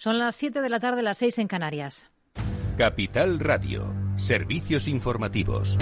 Son las 7 de la tarde, las 6 en Canarias. Capital Radio, servicios informativos.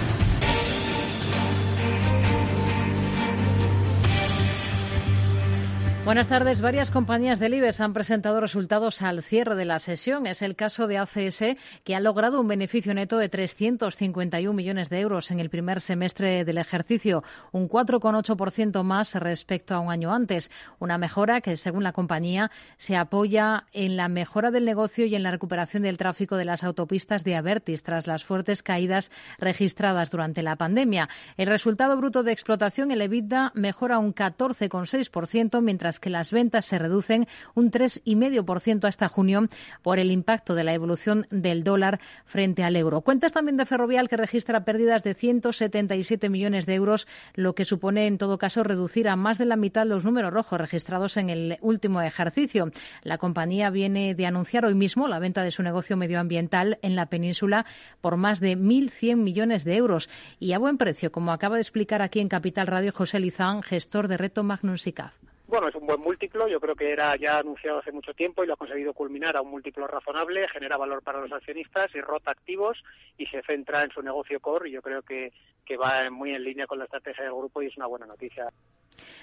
Buenas tardes. Varias compañías del IBEX han presentado resultados al cierre de la sesión. Es el caso de ACS, que ha logrado un beneficio neto de 351 millones de euros en el primer semestre del ejercicio, un 4,8% más respecto a un año antes. Una mejora que, según la compañía, se apoya en la mejora del negocio y en la recuperación del tráfico de las autopistas de Avertis tras las fuertes caídas registradas durante la pandemia. El resultado bruto de explotación, el EBITDA, mejora un 14,6%, mientras que las ventas se reducen un 3,5% hasta junio por el impacto de la evolución del dólar frente al euro. Cuentas también de Ferrovial que registra pérdidas de 177 millones de euros, lo que supone en todo caso reducir a más de la mitad los números rojos registrados en el último ejercicio. La compañía viene de anunciar hoy mismo la venta de su negocio medioambiental en la península por más de 1.100 millones de euros y a buen precio, como acaba de explicar aquí en Capital Radio José Lizán, gestor de Reto Magnus SICAF. Bueno, es un buen múltiplo, yo creo que era ya anunciado hace mucho tiempo y lo ha conseguido culminar a un múltiplo razonable, genera valor para los accionistas y rota activos y se centra en su negocio core y yo creo que, que va muy en línea con la estrategia del grupo y es una buena noticia.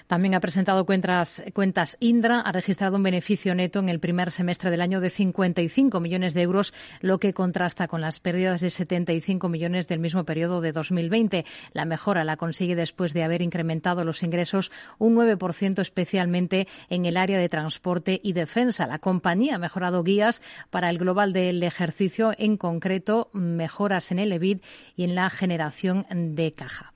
También ha presentado cuentas, Indra, ha registrado un beneficio neto en el primer semestre del año de 55 millones de euros, lo que contrasta con las pérdidas de 75 millones del mismo periodo de 2020. La mejora la consigue después de haber incrementado los ingresos un 9%, especialmente en el área de transporte y defensa. La compañía ha mejorado guías para el global del ejercicio, en concreto mejoras en el EBIT y en la generación de caja.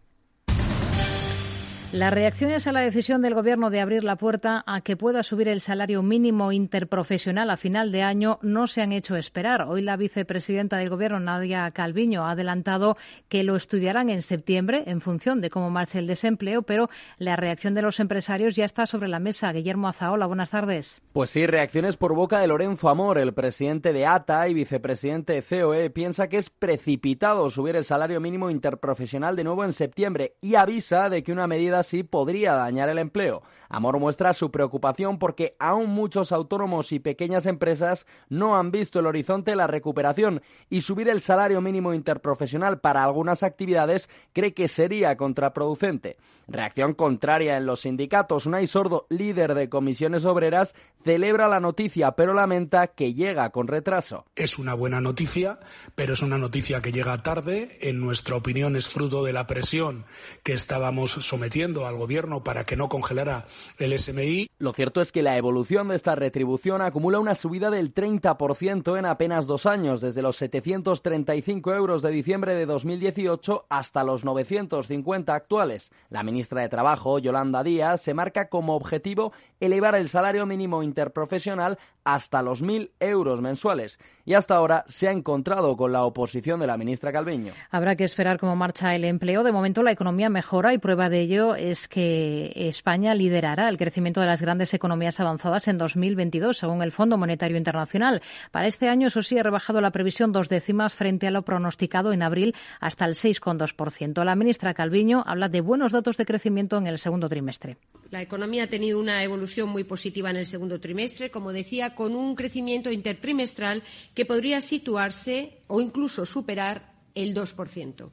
Las reacciones a la decisión del Gobierno de abrir la puerta a que pueda subir el salario mínimo interprofesional a final de año no se han hecho esperar. Hoy la vicepresidenta del Gobierno, Nadia Calviño, ha adelantado que lo estudiarán en septiembre en función de cómo marche el desempleo, pero la reacción de los empresarios ya está sobre la mesa. Guillermo Azaola, buenas tardes. Pues sí, reacciones por boca de Lorenzo Amor, el presidente de ATA y vicepresidente de COE, piensa que es precipitado subir el salario mínimo interprofesional de nuevo en septiembre y avisa de que una medida así podría dañar el empleo. Amor muestra su preocupación porque aún muchos autónomos y pequeñas empresas no han visto el horizonte de la recuperación y subir el salario mínimo interprofesional para algunas actividades cree que sería contraproducente. Reacción contraria en los sindicatos. Unai Sordo, líder de comisiones obreras, celebra la noticia pero lamenta que llega con retraso. Es una buena noticia, pero es una noticia que llega tarde. En nuestra opinión es fruto de la presión que estábamos sometiendo al gobierno para que no congelara el SMI. Lo cierto es que la evolución de esta retribución acumula una subida del 30% en apenas dos años, desde los 735 euros de diciembre de 2018 hasta los 950 actuales. La ministra de Trabajo, Yolanda Díaz, se marca como objetivo elevar el salario mínimo interprofesional hasta los 1.000 euros mensuales. Y hasta ahora se ha encontrado con la oposición de la ministra Calviño. Habrá que esperar cómo marcha el empleo. De momento la economía mejora y prueba de ello es que España liderará el crecimiento de las grandes economías avanzadas en 2022, según el Fondo Monetario Internacional. Para este año, eso sí, ha rebajado la previsión dos décimas frente a lo pronosticado en abril hasta el 6,2%. La ministra Calviño habla de buenos datos de crecimiento en el segundo trimestre. La economía ha tenido una evolución muy positiva en el segundo trimestre, como decía, con un crecimiento intertrimestral que podría situarse o incluso superar el 2%.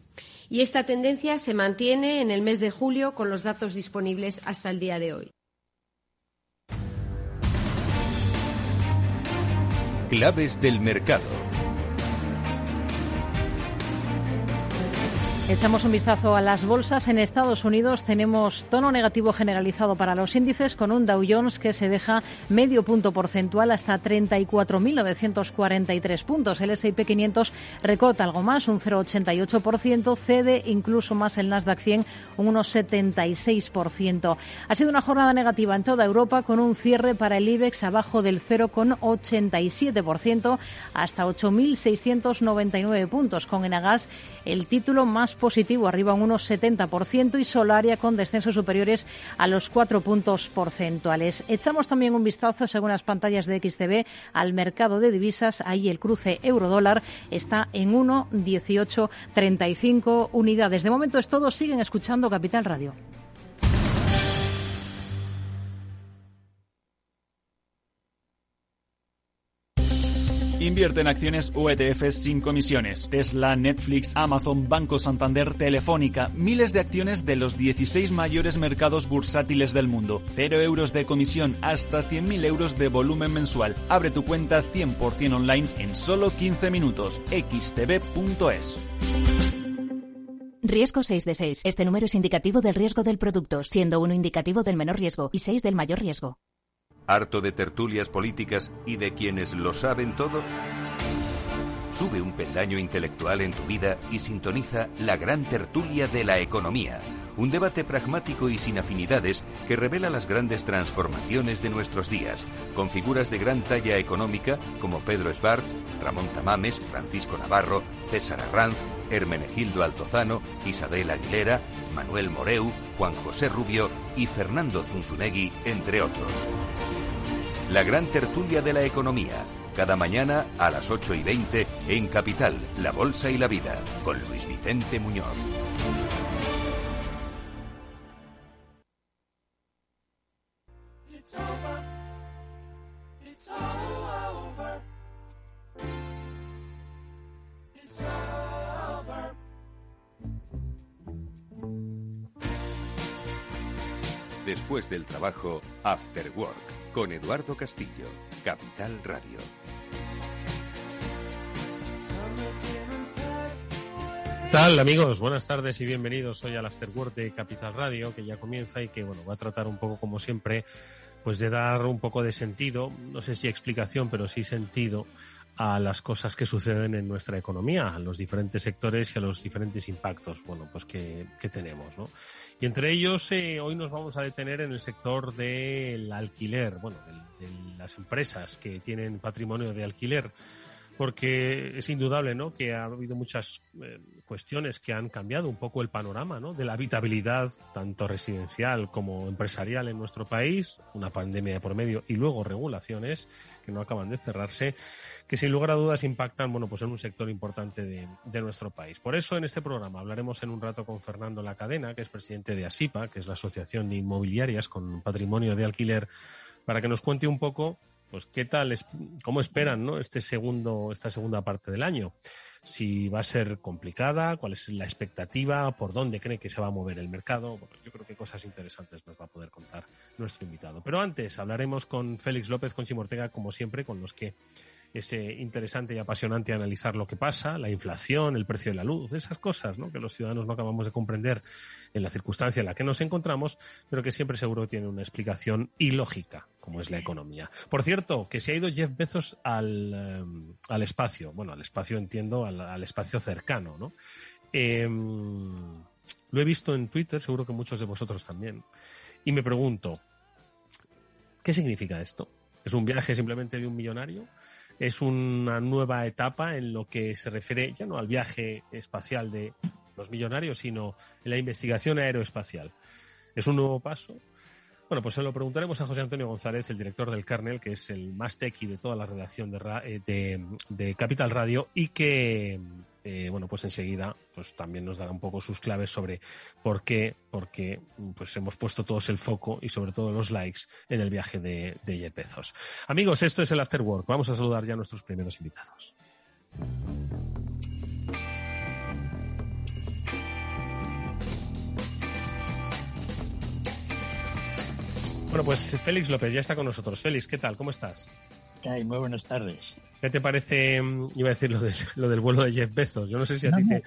Y esta tendencia se mantiene en el mes de julio con los datos disponibles hasta el día de hoy. Claves del mercado. Echamos un vistazo a las bolsas. En Estados Unidos tenemos tono negativo generalizado para los índices con un Dow Jones que se deja medio punto porcentual hasta 34.943 puntos. El S&P 500 recota algo más, un 0,88%, cede incluso más el Nasdaq 100, un 1,76%. Ha sido una jornada negativa en toda Europa con un cierre para el IBEX abajo del 0,87% hasta 8.699 puntos. Con Enagas el título más positivo, arriba un 1,70% y Solaria con descensos superiores a los 4 puntos porcentuales. Echamos también un vistazo, según las pantallas de XTV, al mercado de divisas. Ahí el cruce euro-dólar está en 1,1835 unidades. De momento es todo. Siguen escuchando Capital Radio. Invierte en acciones o ETFs sin comisiones. Tesla, Netflix, Amazon, Banco Santander, Telefónica, miles de acciones de los 16 mayores mercados bursátiles del mundo. Cero euros de comisión, hasta 100.000 euros de volumen mensual. Abre tu cuenta 100% online en solo 15 minutos. xtb.es. Riesgo 6 de 6. Este número es indicativo del riesgo del producto, siendo uno indicativo del menor riesgo y 6 del mayor riesgo. ¿Harto de tertulias políticas y de quienes lo saben todo? Sube un peldaño intelectual en tu vida y sintoniza la gran tertulia de la economía. Un debate pragmático y sin afinidades que revela las grandes transformaciones de nuestros días, con figuras de gran talla económica como Pedro Esbarz, Ramón Tamames, Francisco Navarro, César Arranz, Hermenegildo Altozano, Isabel Aguilera, Manuel Moreu, Juan José Rubio y Fernando Zunzunegui, entre otros. La gran tertulia de la economía, cada mañana a las 8 y 20 en Capital, La Bolsa y la Vida, con Luis Vicente Muñoz. Del trabajo, After Work, con Eduardo Castillo, Capital Radio. ¿Qué tal amigos? Buenas tardes y bienvenidos hoy al After Work de Capital Radio, que ya comienza y que bueno, va a tratar un poco como siempre, pues de dar un poco de sentido, no sé si explicación, pero sí sentido a las cosas que suceden en nuestra economía, a los diferentes sectores y a los diferentes impactos, bueno, pues que, que tenemos, ¿no? Y entre ellos, eh, hoy nos vamos a detener en el sector del alquiler, bueno, de, de las empresas que tienen patrimonio de alquiler porque es indudable ¿no? que ha habido muchas eh, cuestiones que han cambiado un poco el panorama ¿no? de la habitabilidad, tanto residencial como empresarial en nuestro país, una pandemia de por medio y luego regulaciones que no acaban de cerrarse, que sin lugar a dudas impactan bueno, pues en un sector importante de, de nuestro país. Por eso en este programa hablaremos en un rato con Fernando La Cadena, que es presidente de ASIPA, que es la Asociación de Inmobiliarias con Patrimonio de Alquiler, para que nos cuente un poco pues qué tal, cómo esperan ¿no? este segundo, esta segunda parte del año. Si va a ser complicada, cuál es la expectativa, por dónde cree que se va a mover el mercado. Bueno, yo creo que cosas interesantes nos va a poder contar nuestro invitado. Pero antes hablaremos con Félix López, con Chimortega, como siempre, con los que es eh, interesante y apasionante analizar lo que pasa, la inflación, el precio de la luz, esas cosas que los ciudadanos no acabamos de comprender en la circunstancia en la que nos encontramos, pero que siempre seguro tiene una explicación ilógica, como es la economía. Por cierto, que se ha ido Jeff Bezos al, eh, al espacio, bueno, al espacio entiendo, al, espacio cercano, ¿no? Eh, lo he visto en Twitter, seguro que muchos de vosotros también, y me pregunto, ¿qué significa esto? ¿Es un viaje simplemente de un millonario? Es una nueva etapa en lo que se refiere ya no al viaje espacial de los millonarios, sino en la investigación aeroespacial. Es un nuevo paso. Bueno, pues se lo preguntaremos a José Antonio González, el director del Carnel, que es el más tequi de toda la redacción de, eh, de, de Capital Radio y que, eh, bueno, pues enseguida pues también nos dará un poco sus claves sobre por qué, por qué pues hemos puesto todos el foco y sobre todo los likes en el viaje de, de Jeff Bezos. Amigos, esto es el After Work. Vamos a saludar ya a nuestros primeros invitados. Bueno, pues Félix López ya está con nosotros. Félix, ¿qué tal? ¿Cómo estás? Ay, muy buenas tardes. ¿Qué te parece, mm, iba a decir lo, de, lo del vuelo de Jeff Bezos? Yo no sé si a No, ti te...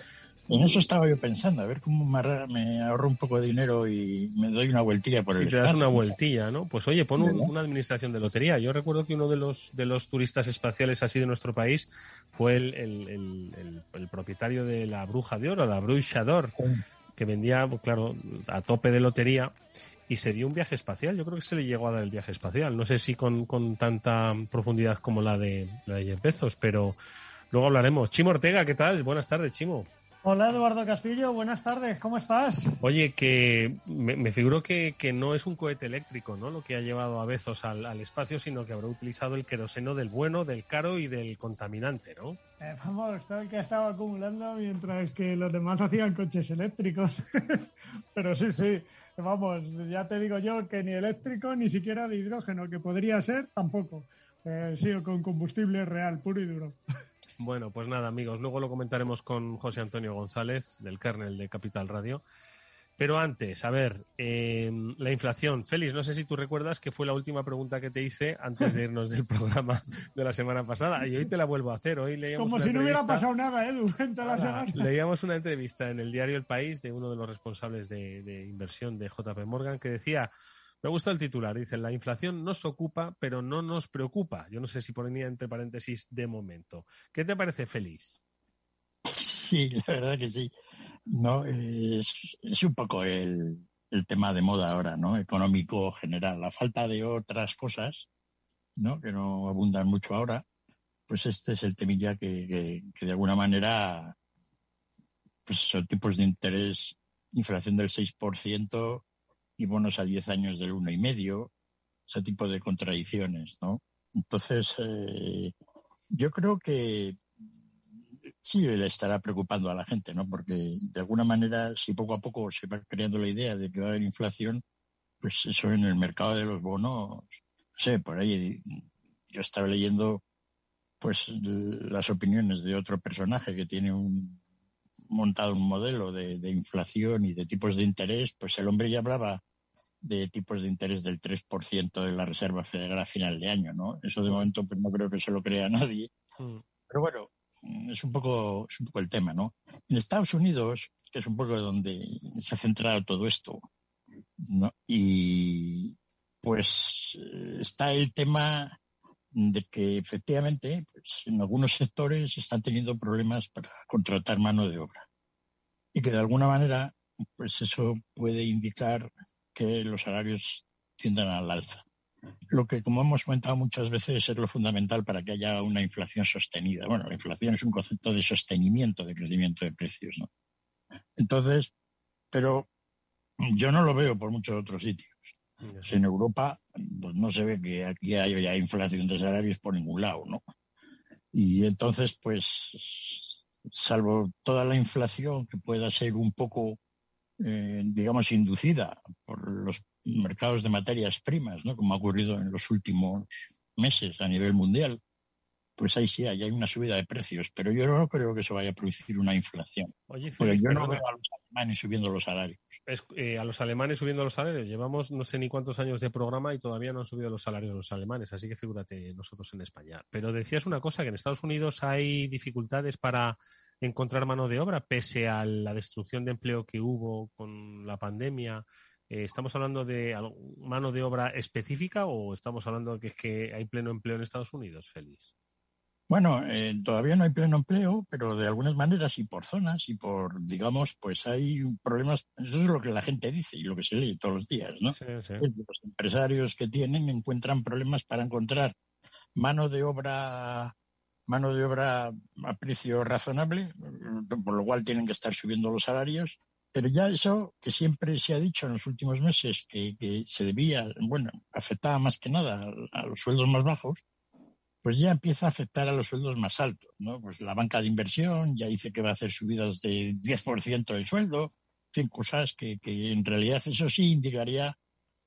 En eso estaba yo pensando, a ver cómo me, ahorro un poco de dinero y me doy una vueltilla por el Y te das espacio. una vueltilla, ¿no? Pues oye, pon una administración de lotería. Yo recuerdo que uno de los de los turistas espaciales así de nuestro país fue el, el- el- el- el propietario de la Bruja de Oro, la Bruja d'Or, que vendía, pues, claro, a tope de lotería y se dio un viaje espacial. Yo creo que se le llegó a dar el viaje espacial. No sé si con, con tanta profundidad como la de, la de Jeff Bezos, pero luego hablaremos. Chimo Ortega, ¿qué tal? Buenas tardes, Chimo. Hola Eduardo Castillo, buenas tardes, ¿cómo estás? Oye, que me, me figuro que, que no es un cohete eléctrico, ¿no? Lo que ha llevado a Bezos al, al espacio, sino que habrá utilizado el queroseno del bueno, del caro y del contaminante, ¿no? Eh, vamos, todo el que estaba acumulando mientras que los demás hacían coches eléctricos. Pero sí, sí, vamos, ya te digo yo que ni eléctrico ni siquiera de hidrógeno, que podría ser, tampoco. Eh, con combustible real, puro y duro. Bueno, pues nada, amigos, luego lo comentaremos con José Antonio González, del kernel de Capital Radio. Pero antes, a ver, eh, la inflación. Félix, no sé si tú recuerdas que fue la última pregunta que te hice antes de irnos del programa de la semana pasada. Y hoy te la vuelvo a hacer. Hoy leíamos Como si no hubiera pasado nada, Edu, en toda la semana. Leíamos una entrevista en el diario El País de uno de los responsables de, de inversión de JP Morgan que decía, me gusta el titular, dice, la inflación nos ocupa, pero no nos preocupa. Yo no sé si ponía entre paréntesis de momento. ¿Qué te parece, Félix? Sí, la verdad que sí. No, es, es un poco el, el tema de moda ahora, ¿no? Económico general. La falta de otras cosas, ¿no? Que no abundan mucho ahora. Pues este es el temilla que, que, que de alguna manera, pues son tipos de interés, inflación del 6% y bonos a 10 años del 1,5%, ese tipo de contradicciones, ¿no? Entonces, eh, yo creo que sí le estará preocupando a la gente, ¿no? Porque de alguna manera, si poco a poco se va creando la idea de que va a haber inflación, pues eso en el mercado de los bonos, no sé, por ahí yo estaba leyendo pues las opiniones de otro personaje que tiene un montado un modelo de, de inflación y de tipos de interés, pues el hombre ya hablaba de tipos de interés del 3% de la Reserva Federal a final de año, ¿no? Eso de momento pues no creo que se lo crea nadie. Pero bueno, es un poco, es un poco el tema, ¿no? En Estados Unidos, que es un poco donde se ha centrado todo esto, ¿no? Y pues eh, está el tema de que efectivamente pues, en algunos sectores están teniendo problemas para contratar mano de obra y que de alguna manera pues eso puede indicar que los salarios tiendan al alza. Lo que, como hemos comentado muchas veces, es lo fundamental para que haya una inflación sostenida. Bueno, la inflación es un concepto de sostenimiento de crecimiento de precios, ¿no? Entonces, pero yo no lo veo por muchos otros sitios. En Europa pues no se ve que aquí haya inflación de salarios por ningún lado, ¿no? Y entonces, pues, salvo toda la inflación que pueda ser un poco, eh, digamos, inducida por los mercados de materias primas, ¿no? Como ha ocurrido en los últimos meses a nivel mundial, pues ahí sí, ahí hay una subida de precios, pero yo no creo que se vaya a producir una inflación. Oye, Félix, yo no veo a los alemanes subiendo los salarios. Es- eh, a los alemanes subiendo los salarios. Llevamos no sé ni cuántos años de programa y todavía no han subido los salarios los alemanes, así que figúrate nosotros en España. Pero decías una cosa, que en Estados Unidos hay dificultades para encontrar mano de obra, pese a la destrucción de empleo que hubo con la pandemia. Eh, ¿Estamos hablando de mano de obra específica o estamos hablando de que es que hay pleno empleo en Estados Unidos, Félix? Bueno, eh, todavía no hay pleno empleo, pero de algunas maneras y por zonas y por, digamos, pues hay problemas, eso es lo que la gente dice y lo que se lee todos los días, ¿no? Sí, sí. Los empresarios que tienen encuentran problemas para encontrar mano de obra mano de obra a precio razonable, por lo cual tienen que estar subiendo los salarios. Pero ya eso que siempre se ha dicho en los últimos meses que, se debía, bueno, afectaba más que nada a, los sueldos más bajos, pues ya empieza a afectar a los sueldos más altos, ¿no? Pues la banca de inversión ya dice que va a hacer subidas de 10% del sueldo, en cosas que, que en realidad eso sí indicaría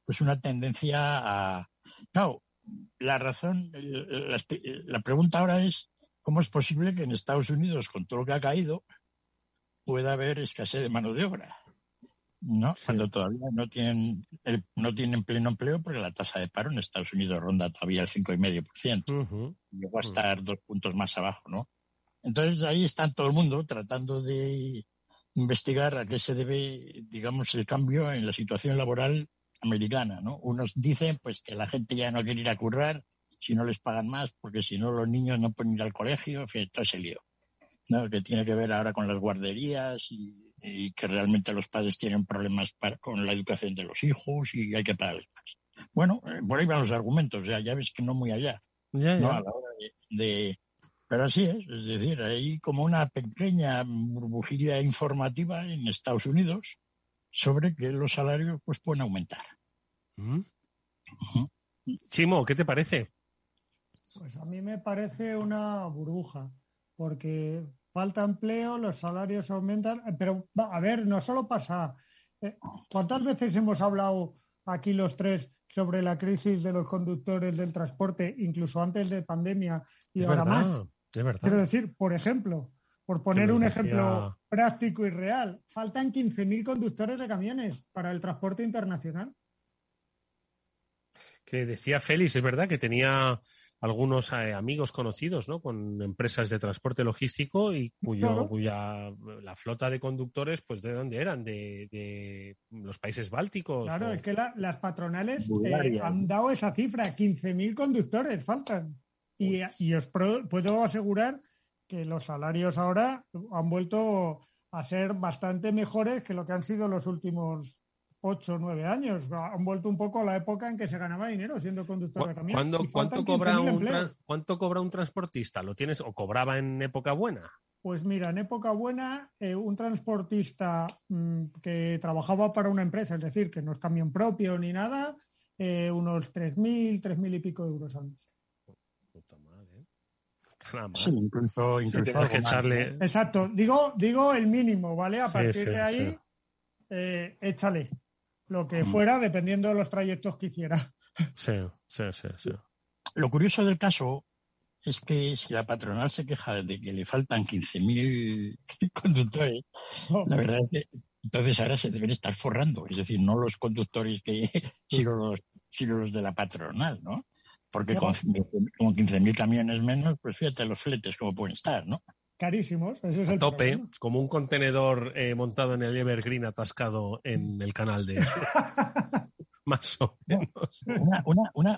pues una tendencia a... Claro, la razón, el- la, la pregunta ahora es cómo es posible que en Estados Unidos, con todo lo que ha caído, pueda haber escasez de mano de obra. ¿no? Cuando todavía no tienen, el- no tienen pleno empleo porque la tasa de paro en Estados Unidos ronda todavía el 5,5%. Llegó a estar dos puntos más abajo, ¿no? Entonces ahí está todo el mundo tratando de investigar a qué se debe, digamos, el cambio en la situación laboral americana, ¿no? Unos dicen pues que la gente ya no quiere ir a currar si no les pagan más, porque si no los niños no pueden ir al colegio, todo ese lío. ¿no? que tiene que ver ahora con las guarderías y, y que realmente los padres tienen problemas para- con la educación de los hijos y hay que pagarles más. Bueno, eh, por ahí van los argumentos, sea, ya ves que no muy allá. Ya, ¿no? ya. A la hora de, de- Pero así es, es decir, hay como una pequeña burbujilla informativa en Estados Unidos sobre que los salarios pues pueden aumentar. Chimo, ¿qué te parece? Pues a mí me parece una burbuja, porque falta empleo, los salarios aumentan, eh, pero a ver, no solo pasa. eh, ¿Cuántas veces hemos hablado aquí los tres sobre la crisis de los conductores del transporte, incluso antes de pandemia y ahora más. Quiero decir, por ejemplo, por poner un ejemplo práctico y real, faltan 15.000 conductores de camiones para el transporte internacional. Que decía Félix, es verdad que tenía algunos eh, amigos conocidos, ¿no? Con empresas de transporte logístico y cuyo, cuya la flota de conductores, pues ¿de dónde eran? De, los países bálticos. Claro, es que las patronales eh, han dado esa cifra, 15.000 conductores faltan. Y, y os puedo asegurar que los salarios ahora han vuelto a ser bastante mejores que lo que han sido los últimos ocho o nueve años. Han vuelto un poco a la época en que se ganaba dinero siendo conductor de camión. ¿Cuánto, cobra un ¿Cuánto cobra un transportista? ¿Lo tienes o cobraba en época buena? Pues mira, en época buena, eh, un transportista mm, que trabajaba para una empresa, es decir, que no es camión propio ni nada, eh, unos 3.000, 3.000 y pico euros al mes. Puta madre. Sí, incluso, Exacto. Digo, digo el mínimo, ¿vale? A partir de ahí, eh, échale lo que mm. fuera, dependiendo de los trayectos que hiciera. Sí, sí, sí, sí. Lo curioso del caso es que si la patronal se queja de que le faltan 15.000 conductores, oh. la verdad es que entonces ahora se deben estar forrando, es decir, no los conductores que, sino los, sino los de la patronal, ¿no? Porque con, con 15.000 camiones menos, pues fíjate los fletes como pueden estar, ¿no? Carísimos. Ese es el tope, como un contenedor eh, montado en el Evergreen atascado en el canal de... Más o menos.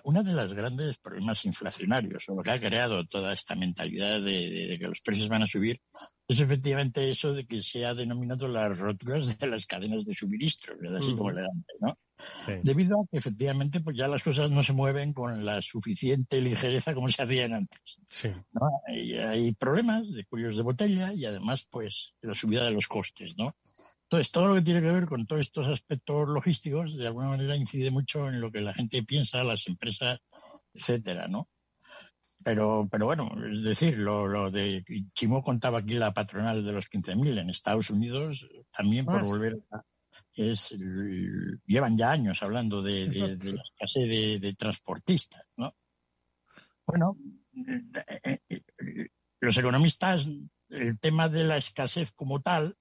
Una, de las grandes problemas inflacionarios, o lo que ha creado toda esta mentalidad de, que los precios van a subir, es efectivamente eso de que se ha denominado las roturas de las cadenas de suministro, así como elegante, ¿no? Debido a que efectivamente pues ya las cosas no se mueven con la suficiente ligereza como se hacían antes. Hay, problemas de cuellos de botella y además pues la subida de los costes, ¿no? Entonces, todo lo que tiene que ver con todos estos aspectos logísticos, de alguna manera incide mucho en lo que la gente piensa, las empresas, etcétera, ¿no? Pero, pero bueno, es decir, lo, lo de Chimo contaba aquí la patronal de los 15.000 en Estados Unidos, también por volver a, es llevan ya años hablando de, la escasez de, transportistas, ¿no? Bueno, eh, eh, los economistas, el tema de la escasez como tal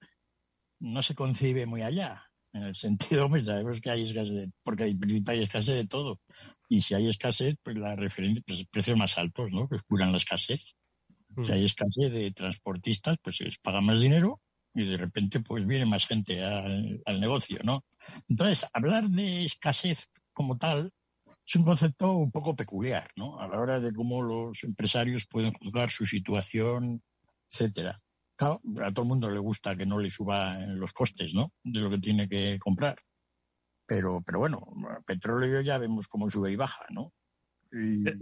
no se concibe muy allá. En el sentido, pues sabemos que hay escasez, porque hay, hay escasez de todo. Y si hay escasez, pues la referencia, pues precios más altos, ¿no? Que curan la escasez. Si hay escasez de transportistas, pues se les paga más dinero y de repente pues viene más gente al, negocio, ¿no? Entonces, hablar de escasez como tal es un concepto un poco peculiar, ¿no? A la hora de cómo los empresarios pueden juzgar su situación, etcétera. Claro, a todo el mundo le gusta que no le suban los costes, ¿no? De lo que tiene que comprar. Pero, pero bueno, petróleo ya vemos cómo sube y baja, ¿no? Eh,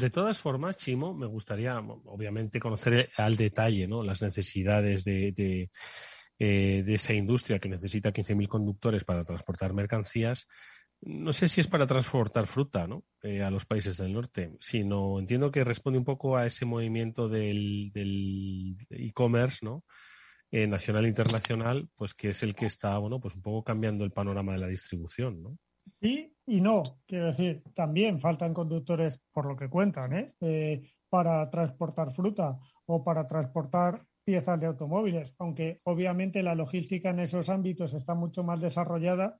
de todas formas, Chimo, me gustaría, obviamente, conocer al detalle ¿no? las necesidades de, de, eh, esa industria que necesita 15.000 conductores para transportar mercancías. No sé si es para transportar fruta ¿no? Eh, a los países del norte, sino entiendo que responde un poco a ese movimiento del e-commerce, ¿no? nacional e internacional, pues que es el que está, bueno, pues un poco cambiando el panorama de la distribución, ¿no? Sí y no. Quiero decir, también faltan conductores, por lo que cuentan, ¿eh? Eh, para transportar fruta o para transportar piezas de automóviles, aunque obviamente la logística en esos ámbitos está mucho más desarrollada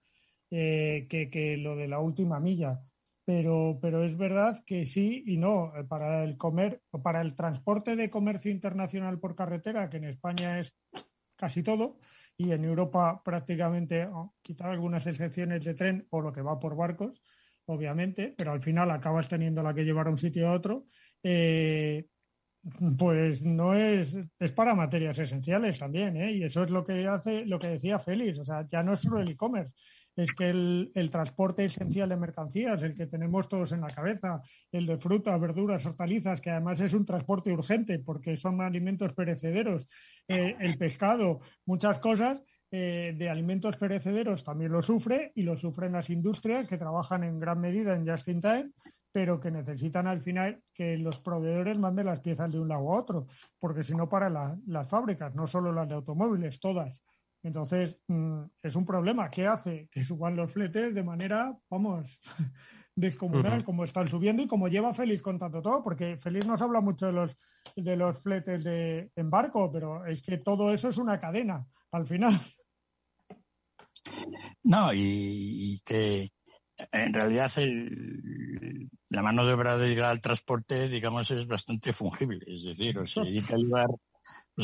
eh, que, lo de la última milla. Pero, pero es verdad que sí y no. Para el comer, para el transporte de comercio internacional por carretera, que en España es casi todo, y en Europa prácticamente, quitar algunas excepciones de tren o lo que va por barcos, obviamente, pero al final acabas teniendo la que llevar a un sitio a otro, eh, pues no es, es para materias esenciales también, ¿eh? y eso es lo que hace, lo que decía Félix, o sea, ya no es solo el e-commerce, es que el, el, transporte esencial de mercancías, el que tenemos todos en la cabeza, el de frutas, verduras, hortalizas, que además es un transporte urgente porque son alimentos perecederos, eh, el pescado, muchas cosas. Eh, de alimentos perecederos también lo sufre y lo sufren las industrias que trabajan en gran medida en just in time, pero que necesitan al final que los proveedores manden las piezas de un lado a otro, porque si no para las fábricas, no solo las de automóviles, todas. Entonces, mm, es un problema que hace que suban los fletes de manera, vamos, descomunal, como están subiendo y como lleva Félix contando todo, porque Félix nos habla mucho de los, de los fletes de embarco, pero es que todo eso es una cadena al final. No, y, que en realidad la mano de obra dedicada al transporte, digamos, es bastante fungible. Es decir, o se dedica a llevar,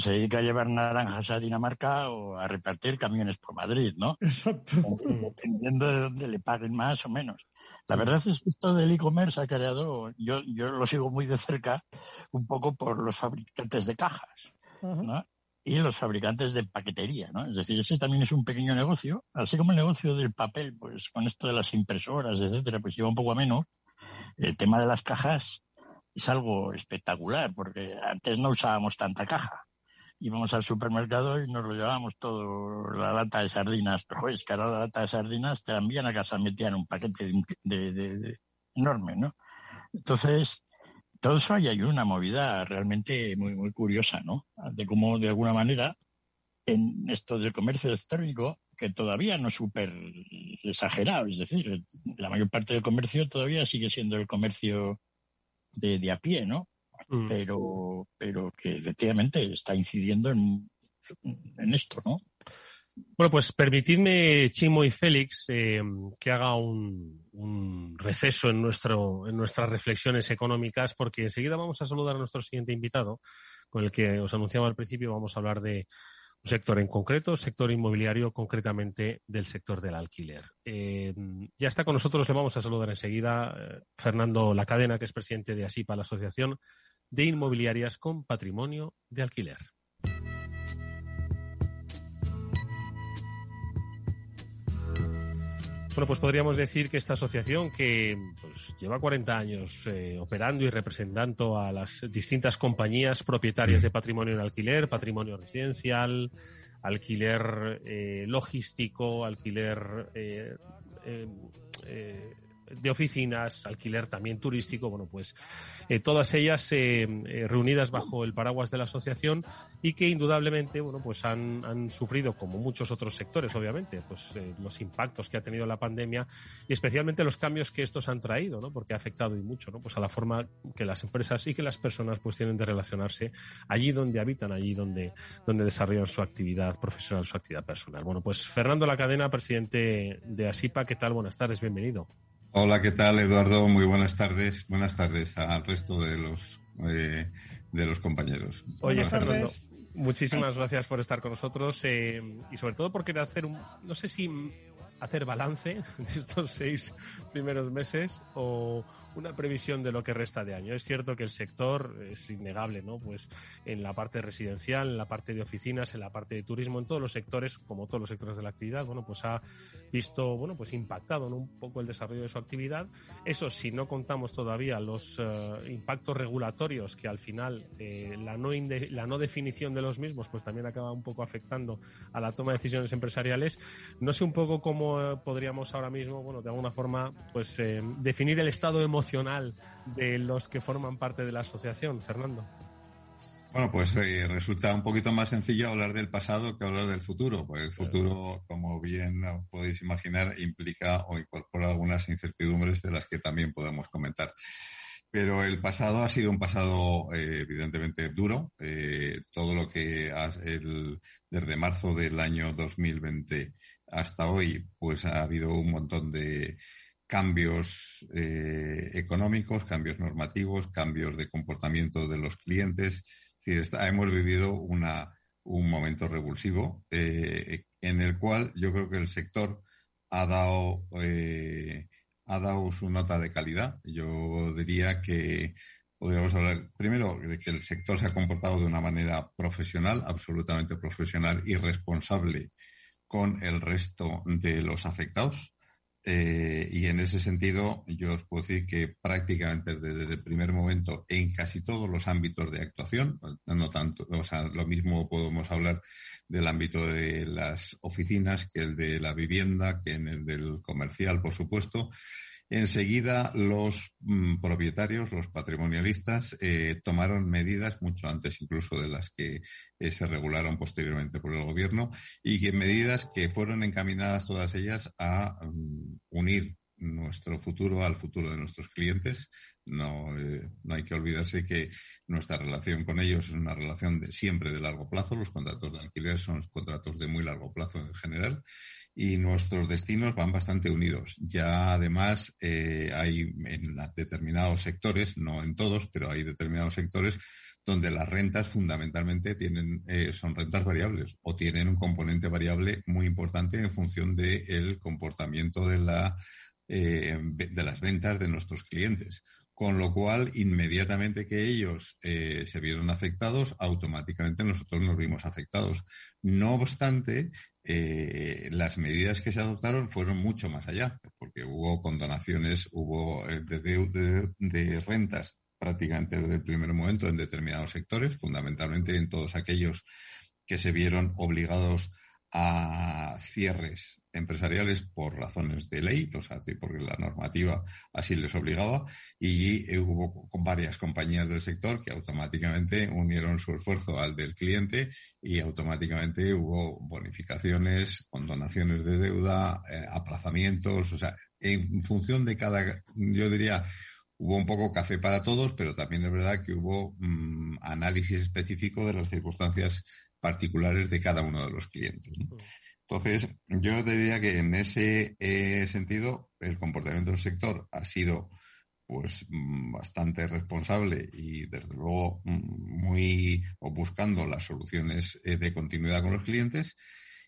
se dedica a llevar naranjas a Dinamarca o a repartir camiones por Madrid, ¿no? Exacto. Dependiendo de dónde le paguen más o menos. La verdad es que esto del e-commerce ha creado, yo, yo lo sigo muy de cerca, un poco por los fabricantes de cajas. ¿no? y los fabricantes de paquetería, ¿no? Es decir, ese también es un pequeño negocio, así como el negocio del papel, pues con esto de las impresoras, etcétera, pues lleva un poco a menos. El tema de las cajas es algo espectacular, porque antes no usábamos tanta caja. Íbamos al supermercado y nos lo llevábamos todo, la lata de sardinas, es que la lata de sardinas te la envían a casa, metían un paquete de enorme, ¿no? Entonces, todo eso hay, hay una movida realmente muy, muy curiosa, ¿no? De cómo, de alguna manera, en esto del comercio electrónico, que todavía no es súper exagerado, es decir, la mayor parte del comercio todavía sigue siendo el comercio de, de a pie, ¿no? Mm. Pero, pero que efectivamente está incidiendo en, en esto, ¿no? Bueno, pues permitidme, Chimo y Félix, eh, que haga un, receso en, nuestro, en nuestras reflexiones económicas, porque enseguida vamos a saludar a nuestro siguiente invitado, con el que os anunciaba al principio, vamos a hablar de un sector en concreto, sector inmobiliario, concretamente del sector del alquiler. Eh, ya está con nosotros, le vamos a saludar enseguida eh, Fernando Lacadena, que es presidente de ASIPA, la Asociación de Inmobiliarias con Patrimonio de Alquiler. Bueno, pues podríamos decir que esta asociación que pues, lleva 40 años eh, operando y representando a las distintas compañías propietarias de patrimonio en alquiler, patrimonio residencial, alquiler eh, logístico, alquiler eh, de oficinas, alquiler también turístico, bueno, pues eh, todas ellas eh, eh, reunidas bajo el paraguas de la asociación y que indudablemente, bueno, pues han, han sufrido, como muchos otros sectores, obviamente, pues los impactos que ha tenido la pandemia y especialmente los cambios que estos han traído, ¿no? Porque ha afectado y mucho, ¿no? Pues a la forma que las empresas y que las personas pues tienen de relacionarse allí donde habitan, allí donde, donde desarrollan su actividad profesional, su actividad personal. Bueno, pues Fernando La Cadena, presidente de ASIPA, ¿qué tal? Buenas tardes, bienvenido. Hola, ¿qué tal, Eduardo? Muy buenas tardes. Buenas tardes al resto de los, eh, de los compañeros. Oye, Fernando, muchísimas gracias por estar con nosotros eh, y sobre todo por querer hacer un, no sé si hacer balance de estos seis primeros meses o una previsión de lo que resta de año. Es cierto que el sector es innegable, ¿no? Pues en la parte residencial, en la parte de oficinas, en la parte de turismo, en todos los sectores, como todos los sectores de la actividad, bueno, pues ha visto, bueno, pues impactado un poco el desarrollo de su actividad. Eso si no contamos todavía los eh, impactos regulatorios que al final eh, la, no la no definición de los mismos, pues también acaba un poco afectando a la toma de decisiones empresariales. No sé un poco cómo eh, podríamos ahora mismo, bueno, de alguna forma, pues definir el estado emocional de los que forman parte de la asociación, Fernando? Bueno, pues eh, resulta un poquito más sencillo hablar del pasado que hablar del futuro, porque el futuro, como bien podéis imaginar, implica o incorpora algunas incertidumbres de las que también podemos comentar. Pero el pasado ha sido un pasado eh, evidentemente duro. Eh, todo lo que el, desde marzo del año 2020 hasta hoy, pues ha habido un montón de, cambios eh, económicos, cambios normativos, cambios de comportamiento de los clientes. hemos vivido un momento revulsivo eh, en el cual yo creo que el sector ha dado, eh, ha dado su nota de calidad. Yo diría que podríamos hablar primero de que el sector se ha comportado de una manera profesional, absolutamente profesional y responsable con el resto de los afectados. Eh, y en ese sentido, yo os puedo decir que prácticamente desde el primer momento, en casi todos los ámbitos de actuación, no tanto, o sea, lo mismo podemos hablar del ámbito de las oficinas que el de la vivienda, que en el del comercial, por supuesto, Enseguida los mm, propietarios, los patrimonialistas, eh, tomaron medidas mucho antes incluso de las que eh, se regularon posteriormente por el gobierno y que medidas que fueron encaminadas todas ellas a mm, unir nuestro futuro al futuro de nuestros clientes. No, eh, no, hay que olvidarse que nuestra relación con ellos es una relación de, siempre de largo plazo. Los contratos de alquiler son contratos de muy largo plazo en general y nuestros destinos van bastante unidos. Ya además eh, hay en determinados sectores, no en todos, pero hay determinados sectores donde las rentas fundamentalmente tienen, eh, son rentas variables o tienen un componente variable muy importante en función del comportamiento de la eh, de las ventas de nuestros clientes. Con lo cual, inmediatamente que ellos eh, se vieron afectados, automáticamente nosotros nos vimos afectados. No obstante, eh, las medidas que se adoptaron fueron mucho más allá, porque hubo condonaciones, hubo de, de rentas prácticamente desde el primer momento en determinados sectores, fundamentalmente en todos aquellos que se vieron obligados a cierres empresariales por razones de ley, o sea, porque la normativa así les obligaba, y hubo varias compañías del sector que automáticamente unieron su esfuerzo al del cliente y automáticamente hubo bonificaciones, condonaciones de deuda, eh, aplazamientos, o sea, en función de cada, yo diría, hubo un poco café para todos, pero también es verdad que hubo mm, análisis específico de las circunstancias particulares de cada uno de los clientes. Entonces, yo diría que en ese eh, sentido, el comportamiento del sector ha sido pues mm, bastante responsable y desde luego mm, muy o buscando las soluciones eh, de continuidad con los clientes.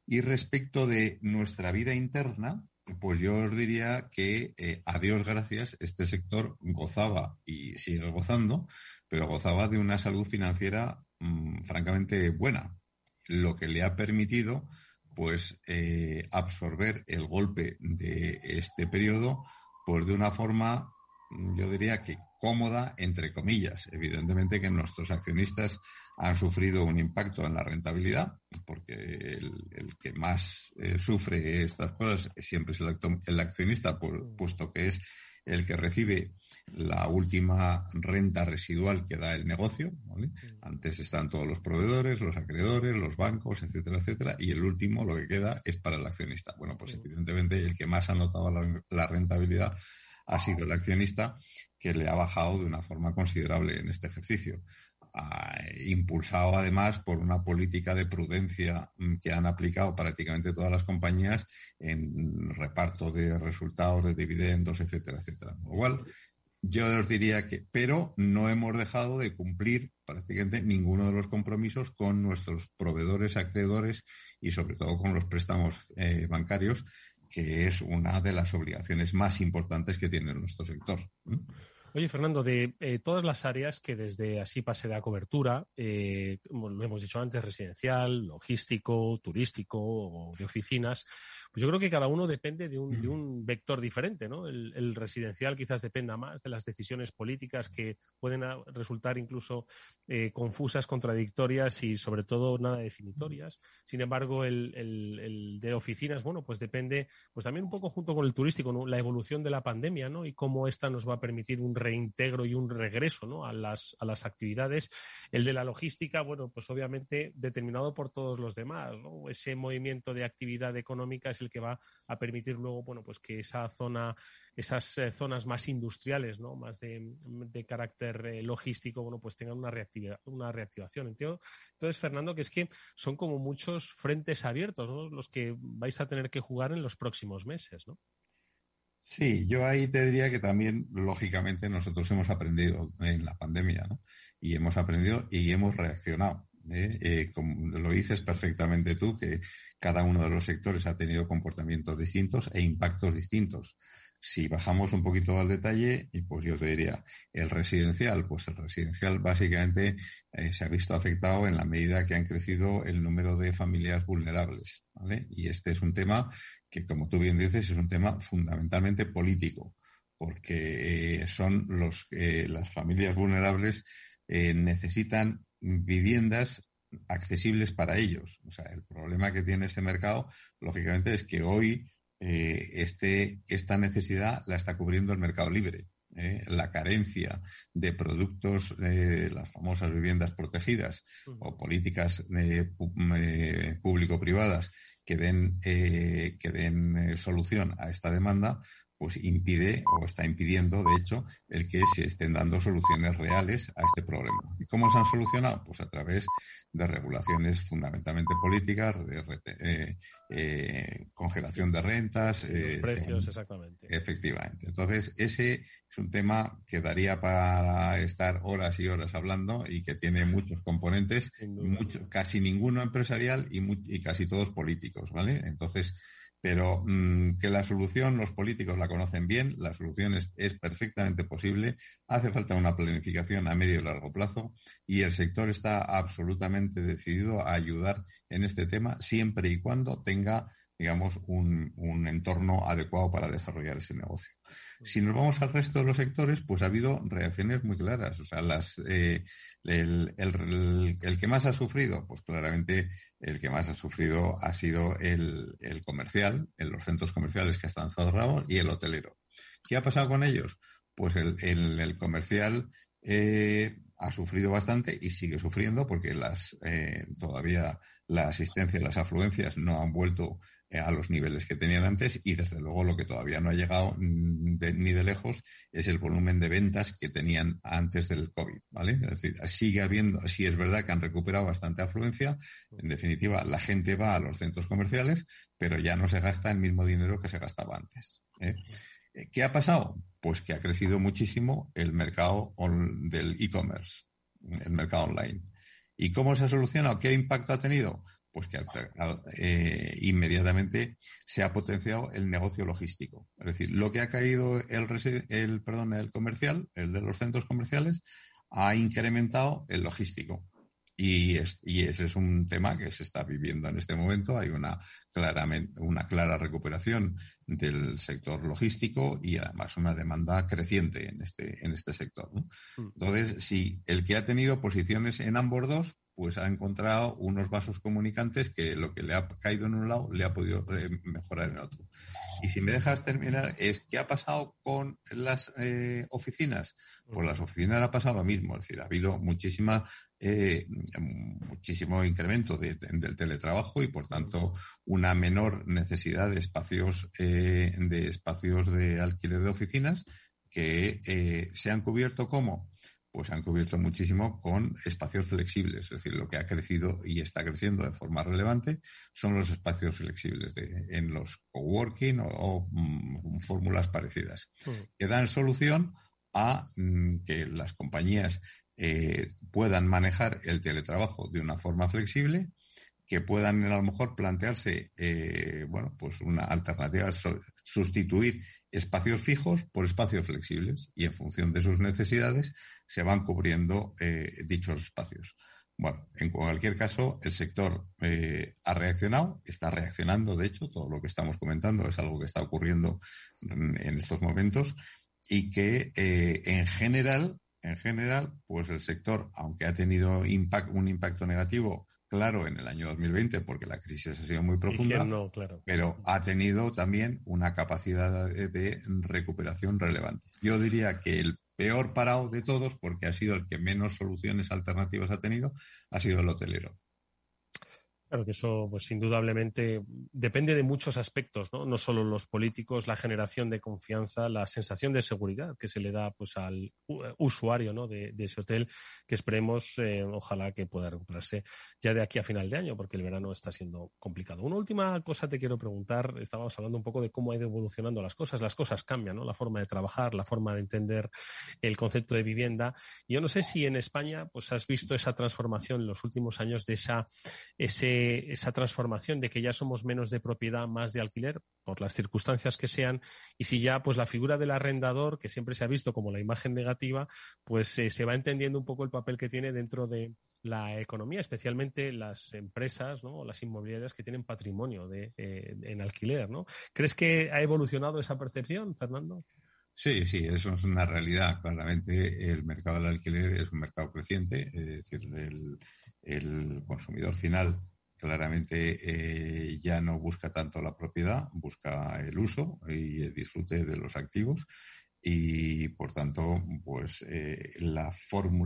Y respecto de nuestra vida interna, pues yo os diría que eh, a Dios gracias este sector gozaba y sigue gozando, pero gozaba de una salud financiera mm, francamente buena lo que le ha permitido pues eh, absorber el golpe de este periodo pues de una forma yo diría que cómoda entre comillas. Evidentemente que nuestros accionistas han sufrido un impacto en la rentabilidad porque el, que más eh, sufre estas cosas siempre es el, accionista puesto que es el que recibe la última renta residual que da el negocio. Antes están todos los proveedores, los acreedores, los bancos, etcétera, etcétera, y el último, lo que queda, es para el accionista. Bueno, pues evidentemente el que más ha notado la, rentabilidad ha sido el accionista, que le ha bajado de una forma considerable en este ejercicio. impulsado además por una política de prudencia mm, que han aplicado prácticamente todas las compañías en reparto de resultados, de dividendos, etcétera, etcétera. Con lo cual, yo os diría que, pero no hemos dejado de cumplir prácticamente ninguno de los compromisos con nuestros proveedores, acreedores y sobre todo con los préstamos eh, bancarios, que es una de las obligaciones más importantes que tiene nuestro sector. Oye, Fernando, de eh, todas las áreas que desde así pase la cobertura, eh, lo hemos dicho antes, residencial, logístico, turístico o de oficinas, pues yo creo que cada uno depende de un, de un vector diferente, ¿no? El, residencial quizás dependa más de las decisiones políticas que pueden resultar incluso eh, confusas, contradictorias y sobre todo nada definitorias. Sin embargo, el, de oficinas, bueno, pues depende, pues también un poco junto con el turístico, la evolución de la pandemia, ¿no? Y cómo esta nos va a permitir un reintegro y un regreso, ¿no? A las, a las actividades. El de la logística, bueno, pues obviamente determinado por todos los demás, ¿no? Ese movimiento de actividad económica es el que va a permitir luego, bueno, pues que esa zona, esas eh, zonas más industriales, ¿no? Más de, carácter eh, logístico, bueno, pues tengan una, una reactivación. Entonces, Fernando, que es que son como muchos frentes abiertos, Los que vais a tener que jugar en los próximos meses, ¿no? Sí, yo ahí te diría que también, lógicamente, nosotros hemos aprendido en la pandemia, ¿no? Y hemos aprendido y hemos reaccionado. ¿eh? Eh, como lo dices perfectamente tú, que cada uno de los sectores ha tenido comportamientos distintos e impactos distintos. Si bajamos un poquito al detalle, y pues yo te diría, el residencial, pues el residencial básicamente eh, se ha visto afectado en la medida que han crecido el número de familias vulnerables, Y este es un tema que, como tú bien dices, es un tema fundamentalmente político, porque son los, las familias vulnerables necesitan viviendas accesibles para ellos. O sea, el problema que tiene este mercado, lógicamente, es que hoy este, esta necesidad la está cubriendo el mercado libre. la carencia de productos, de las famosas viviendas protegidas o políticas público-privadas que den, que den solución a esta demanda, pues impide o está impidiendo, de hecho, el que se estén dando soluciones reales a este problema. ¿Y cómo se han solucionado? Pues a través de regulaciones fundamentalmente políticas, de eh, eh, congelación de rentas. Eh, precios, exactamente. Efectivamente. Entonces, ese es un tema que daría para estar horas y horas hablando y que tiene muchos componentes, mucho, casi ninguno empresarial y, y casi todos políticos, ¿vale? Entonces, pero mm, que la solución los políticos la conocen bien, la solución es, perfectamente posible, hace falta una planificación a medio y largo plazo y el sector está absolutamente decidido a ayudar en este tema siempre y cuando tenga digamos, un, entorno adecuado para desarrollar ese negocio. Si nos vamos al resto de los sectores, pues ha habido reacciones muy claras. O sea, las, eh, el, que más ha sufrido, pues claramente el que más ha sufrido ha sido el, comercial, en los centros comerciales que están cerrados y el hotelero. ¿Qué ha pasado con ellos? Pues el, comercial eh, ha sufrido bastante y sigue sufriendo porque las, eh, todavía la asistencia y las afluencias no han vuelto a los niveles que tenían antes y desde luego lo que todavía no ha llegado ni de lejos es el volumen de ventas que tenían antes del COVID, ¿vale? Es decir, sigue habiendo, sí es verdad que han recuperado bastante afluencia, en definitiva la gente va a los centros comerciales, pero ya no se gasta el mismo dinero que se gastaba antes. ¿eh? Eh, ¿Qué ha pasado? Pues que ha crecido muchísimo el mercado del e-commerce, el mercado online. ¿Y cómo se ha solucionado? ¿Qué impacto ha tenido? Pues que eh, inmediatamente se ha potenciado el negocio logístico. Es decir, lo que ha caído el, el, perdón, el comercial, el de los centros comerciales, ha incrementado el logístico. Y, y, ese es un tema que se está viviendo en este momento. Hay una, claramente, una clara recuperación del sector logístico y además una demanda creciente en este, en este sector. Mm. Entonces, si el que ha tenido posiciones en ambos dos, pues ha encontrado unos vasos comunicantes que lo que le ha caído en un lado le ha podido eh, mejorar en otro. Y si me dejas terminar, es ¿qué ha pasado con las eh, oficinas? Pues las oficinas ha pasado lo mismo, es decir, ha habido muchísima, eh, muchísimo incremento del teletrabajo y por tanto una menor necesidad de espacios, de espacios de alquiler de oficinas que se han cubierto como pues han cubierto muchísimo con espacios flexibles. Es decir, lo que ha crecido y está creciendo de forma relevante son los espacios flexibles en los coworking o, mm, fórmulas parecidas, mm. que dan solución a mm, que las compañías eh, puedan manejar el teletrabajo de una forma flexible que puedan a lo mejor plantearse, eh, bueno, pues una alternativa, sustituir espacios fijos por espacios flexibles y en función de sus necesidades se van cubriendo eh, dichos espacios. Bueno, en cualquier caso, el sector eh, ha reaccionado, está reaccionando, de hecho, todo lo que estamos comentando es algo que está ocurriendo en, estos momentos y que en general, en general, pues el sector, aunque ha tenido un impacto negativo claro en el año 2020 porque la crisis ha sido muy profunda, pero ha tenido también una capacidad de, recuperación relevante. Yo diría que el peor parado de todos, porque ha sido el que menos soluciones alternativas ha tenido, ha sido el hotelero. Claro que eso, pues indudablemente, depende de muchos aspectos, ¿no? No solo los políticos, la generación de confianza, la sensación de seguridad que se le da pues al usuario ¿no? de, ese hotel, que esperemos, eh, ojalá que pueda recuperarse ya de aquí a final de año, porque el verano está siendo complicado. Una última cosa te quiero preguntar, estábamos hablando un poco de cómo ha ido evolucionando las cosas, las cosas cambian, ¿no? La forma de trabajar, la forma de entender el concepto de vivienda. Yo no sé si en España, pues has visto esa transformación en los últimos años de esa, ese esa transformación de que ya somos menos de propiedad, más de alquiler, por las circunstancias que sean, y si ya pues la figura del arrendador, que siempre se ha visto como la imagen negativa, pues eh, se va entendiendo un poco el papel que tiene dentro de la economía, especialmente las empresas ¿no? o las inmobiliarias que tienen patrimonio de, eh, en alquiler. ¿no? ¿Crees que ha evolucionado esa percepción, Fernando? Sí, sí, eso es una realidad. Claramente el mercado del alquiler es un mercado creciente, es decir, el consumidor final claramente eh, ya no busca tanto la propiedad, busca el uso y el disfrute de los activos y por tanto pues eh, la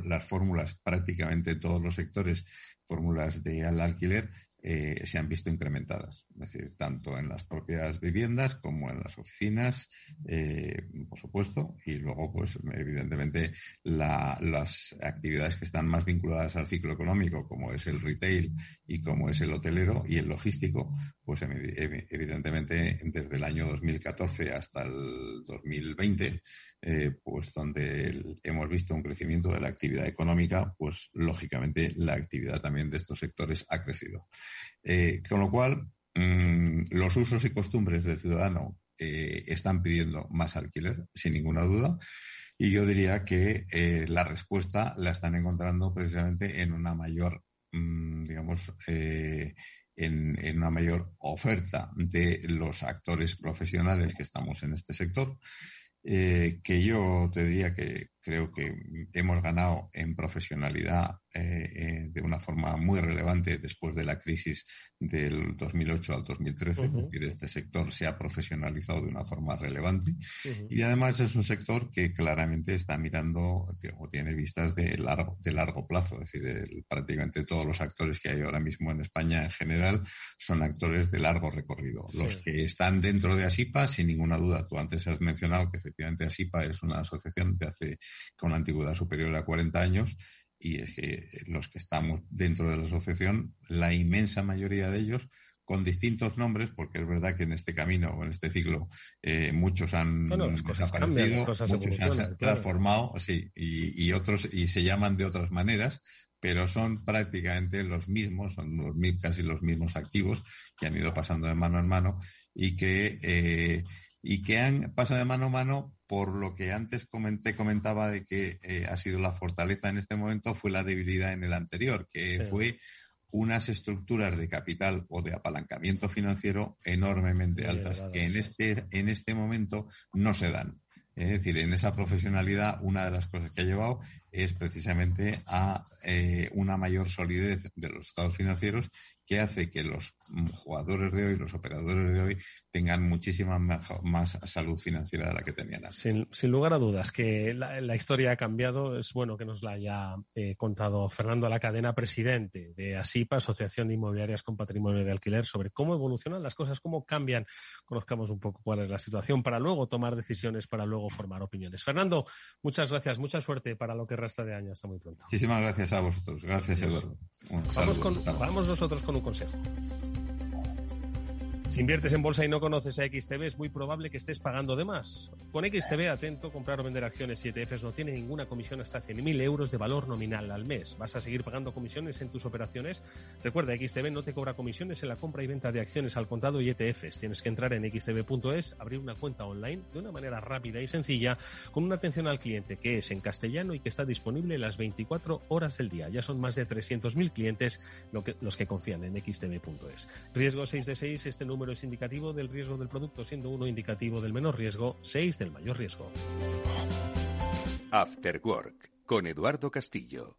las fórmulas prácticamente en todos los sectores fórmulas de al alquiler eh, se han visto incrementadas, es decir, tanto en las propias viviendas como en las oficinas, eh, por supuesto, y luego, pues, evidentemente, las actividades que están más vinculadas al ciclo económico, como es el retail y como es el hotelero y el logístico, pues, evidentemente, desde el año 2014 hasta el 2020, eh, pues, donde hemos visto un crecimiento de la actividad económica, pues, lógicamente, la actividad también de estos sectores ha crecido. Eh, con lo cual, mm, los usos y costumbres del ciudadano eh, están pidiendo más alquiler, sin ninguna duda. Y yo diría que eh, la respuesta la están encontrando precisamente en una mayor, mm, digamos, en, en, una mayor oferta de los actores profesionales que estamos en este sector. que yo te diría que creo que hemos ganado en profesionalidad eh, eh, de una forma muy relevante después de la crisis del 2008 al 2013. Es decir, este sector se ha profesionalizado de una forma relevante y además es un sector que claramente está mirando o tiene vistas de largo, de largo plazo. Es decir, prácticamente todos los actores que hay ahora mismo en España en general son actores de largo recorrido. Los que están dentro de ASIPA, sin ninguna duda, tú antes has mencionado que efectivamente ASIPA es una asociación de hace con una antigüedad superior a 40 años y es que los que estamos dentro de la asociación, la inmensa mayoría de ellos, con distintos nombres, porque es verdad que en este camino o en este ciclo eh, muchos han desaparecido, muchos se han transformado, sí, y, otros y se llaman de otras maneras, pero son prácticamente los mismos, son los casi los mismos activos que han ido pasando de mano en mano y que eh, y que han pasado de mano a mano por lo que antes comenté, comentaba de que eh, ha sido la fortaleza en este momento, fue la debilidad en el anterior, que fue unas estructuras de capital o de apalancamiento financiero enormemente altas, que en este, en este momento no se dan. Es decir, en esa profesionalidad, una de las cosas que ha llevado es precisamente a eh, una mayor solidez de los estados financieros que hace que los jugadores de hoy, los operadores de hoy, tengan muchísima más salud financiera de la que tenían antes. Sin, lugar a dudas, que la, historia ha cambiado. Es bueno que nos la haya eh, contado Fernando La Cadena, presidente de ASIPA, Asociación de Inmobiliarias con Patrimonio de Alquiler, sobre cómo evolucionan las cosas, cómo cambian. Conozcamos un poco cuál es la situación para luego tomar decisiones, para luego formar opiniones. Fernando, muchas gracias, mucha suerte para lo que resta de año. Hasta muy pronto. Muchísimas gracias a vosotros. Gracias, Eduardo. Vamos, vamos nosotros con un consejo. Si inviertes en bolsa y no conoces a XTB, es muy probable que estés pagando de más. Con XTB, atento, comprar o vender acciones y ETFs no tiene ninguna comisión hasta 100.000 euros de valor nominal al mes. ¿Vas a seguir pagando comisiones en tus operaciones? Recuerda, XTB no te cobra comisiones en la compra y venta de acciones al contado y ETFs. Tienes que entrar en xtb.es, abrir una cuenta online de una manera rápida y sencilla, con una atención al cliente que es en castellano y que está disponible las 24 horas del día. Ya son más de 300.000 clientes los que confían en xtb.es. Riesgo 6 de 6, este número número es indicativo del riesgo del producto, siendo uno indicativo del menor riesgo, seis del mayor riesgo. After Work con Eduardo Castillo.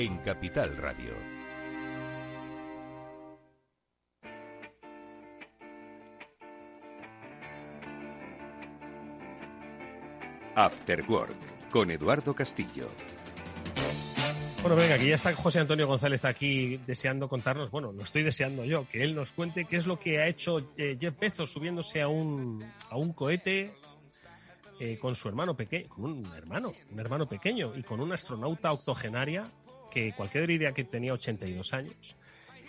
en Capital Radio. After Work con Eduardo Castillo. Bueno, venga, aquí ya está José Antonio González aquí deseando contarnos, bueno, lo estoy deseando yo, que él nos cuente qué es lo que ha hecho eh, Jeff Bezos subiéndose a un, a un cohete eh, con su hermano pequeño, con un hermano, un hermano pequeño y con una astronauta octogenaria que cualquier diría que tenía 82 años.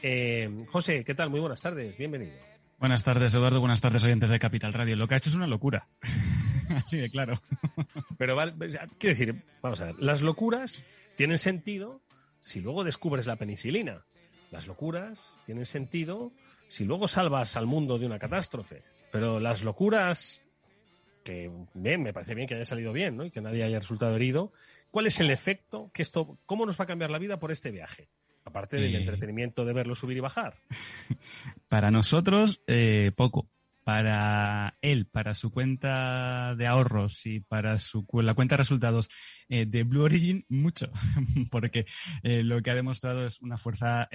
Eh, José, ¿qué tal? Muy buenas tardes, bienvenido. Buenas tardes, Eduardo. Buenas tardes, oyentes de Capital Radio. Lo que ha hecho es una locura. Así de claro. Pero vale, quiero decir, vamos a ver, las locuras tienen sentido si luego descubres la penicilina. las locuras tienen sentido si luego salvas al mundo de una catástrofe. Pero las locuras, que bien, me parece bien que haya salido bien, ¿no? Y que nadie haya resultado herido. ¿Cuál es el efecto que esto, cómo nos va a cambiar la vida por este viaje? Aparte del Eh. entretenimiento de verlo subir y bajar. Para nosotros, eh, poco. Para él, para su cuenta de ahorros y para su la cuenta de resultados eh, de Blue Origin, mucho. Porque eh, lo que ha demostrado es una fuerza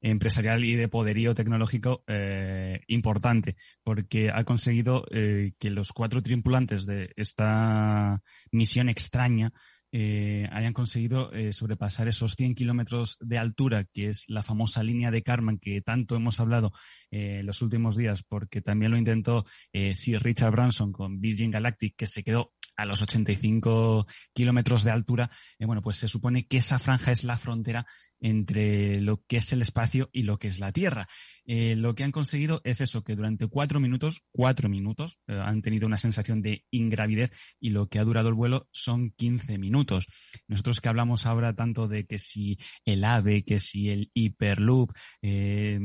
empresarial y de poderío tecnológico eh, importante. Porque ha conseguido eh, que los cuatro tripulantes de esta misión extraña eh, hayan conseguido eh, sobrepasar esos 100 kilómetros de altura, que es la famosa línea de Karman que tanto hemos hablado eh, los últimos días, porque también lo intentó eh, Sir Richard Branson con Virgin Galactic, que se quedó a los 85 kilómetros de altura. Eh, bueno, pues se supone que esa franja es la frontera entre lo que es el espacio y lo que es la Tierra. Eh, lo que han conseguido es eso, que durante cuatro minutos, cuatro minutos, eh, han tenido una sensación de ingravidez y lo que ha durado el vuelo son 15 minutos. Nosotros que hablamos ahora tanto de que si el AVE, que si el Hyperloop, eh,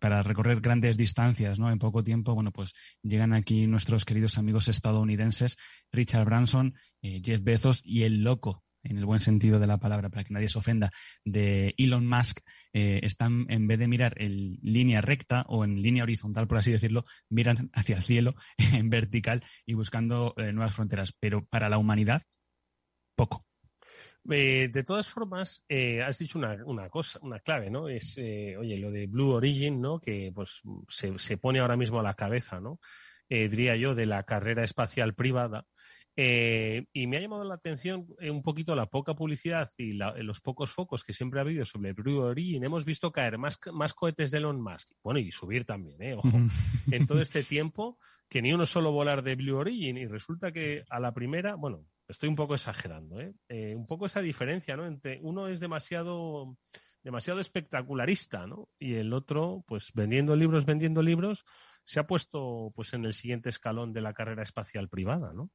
para recorrer grandes distancias, ¿no? En poco tiempo, bueno, pues llegan aquí nuestros queridos amigos estadounidenses, Richard Branson, eh, Jeff Bezos y el loco en el buen sentido de la palabra, para que nadie se ofenda, de Elon Musk, eh, están, en vez de mirar en línea recta o en línea horizontal, por así decirlo, miran hacia el cielo en vertical y buscando eh, nuevas fronteras. Pero para la humanidad, poco. Eh, de todas formas, has dicho una, cosa, una clave, ¿no? Es, oye, lo de Blue Origin, ¿no? Que pues se, se pone ahora mismo a la cabeza, ¿no? Diría yo, de la carrera espacial privada. Eh, y me ha llamado la atención eh, un poquito la poca publicidad y la- los pocos focos que siempre ha habido sobre Blue Origin. Hemos visto caer más, más cohetes de Elon Musk. Bueno, y subir también, ¿eh? Ojo. en todo este tiempo que ni uno solo volar de Blue Origin y resulta que a la primera, bueno, estoy un poco exagerando, ¿eh? Eh, un poco esa diferencia, ¿no? Entre uno es demasiado demasiado espectacularista, ¿no? Y el otro, pues vendiendo libros, vendiendo libros, se ha puesto pues en el siguiente escalón de la carrera espacial privada, ¿no?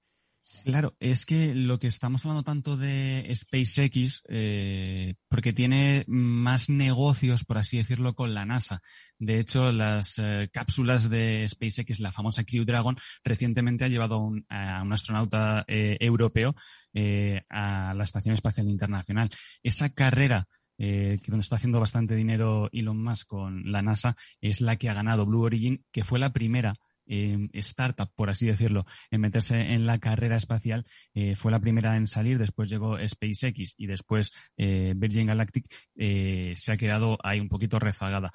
Claro, es que lo que estamos hablando tanto de SpaceX, eh, porque tiene más negocios, por así decirlo, con la NASA. De hecho, las eh, cápsulas de SpaceX, la famosa Crew Dragon, recientemente ha llevado a un, a un astronauta eh, europeo eh, a la Estación Espacial Internacional. Esa carrera eh, que donde está haciendo bastante dinero Elon Musk con la NASA, es la que ha ganado Blue Origin, que fue la primera eh, startup, por así decirlo, en meterse en la carrera espacial. Eh, fue la primera en salir, después llegó SpaceX y después eh, Virgin Galactic. eh, se ha quedado ahí un poquito rezagada.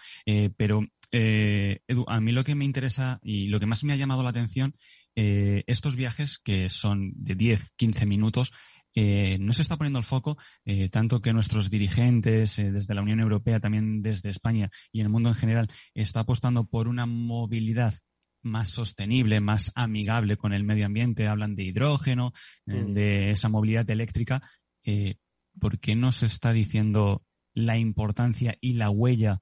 Pero, Edu, a mí lo que me interesa y lo que más me ha llamado la atención, estos viajes que son de 10, 15 minutos, no se está poniendo el foco, tanto que nuestros dirigentes desde la Unión Europea, también desde España y el mundo en general, está apostando por una movilidad más sostenible, más amigable con el medio ambiente, hablan de hidrógeno, eh, Mm. de esa movilidad eléctrica. Eh, ¿Por qué no se está diciendo la importancia y la huella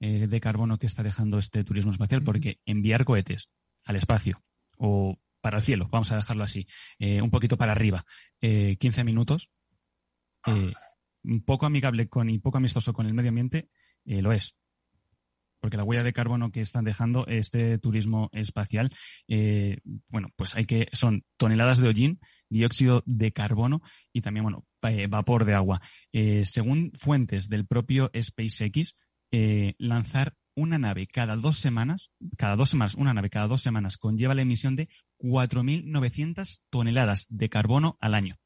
eh, de carbono que está dejando este turismo espacial? Porque enviar cohetes al espacio o para el cielo, vamos a dejarlo así, eh, un poquito para arriba, eh, 15 minutos, eh, un poco amigable con y poco amistoso con el medio ambiente, lo es. Porque la huella de carbono que están dejando este turismo espacial, eh, bueno, pues hay que, son toneladas de hollín, dióxido de carbono y también, bueno, eh, vapor de agua. Eh, según fuentes del propio SpaceX, eh, lanzar una nave cada dos semanas, cada dos semanas, una nave cada dos semanas conlleva la emisión de 4.900 toneladas de carbono al año.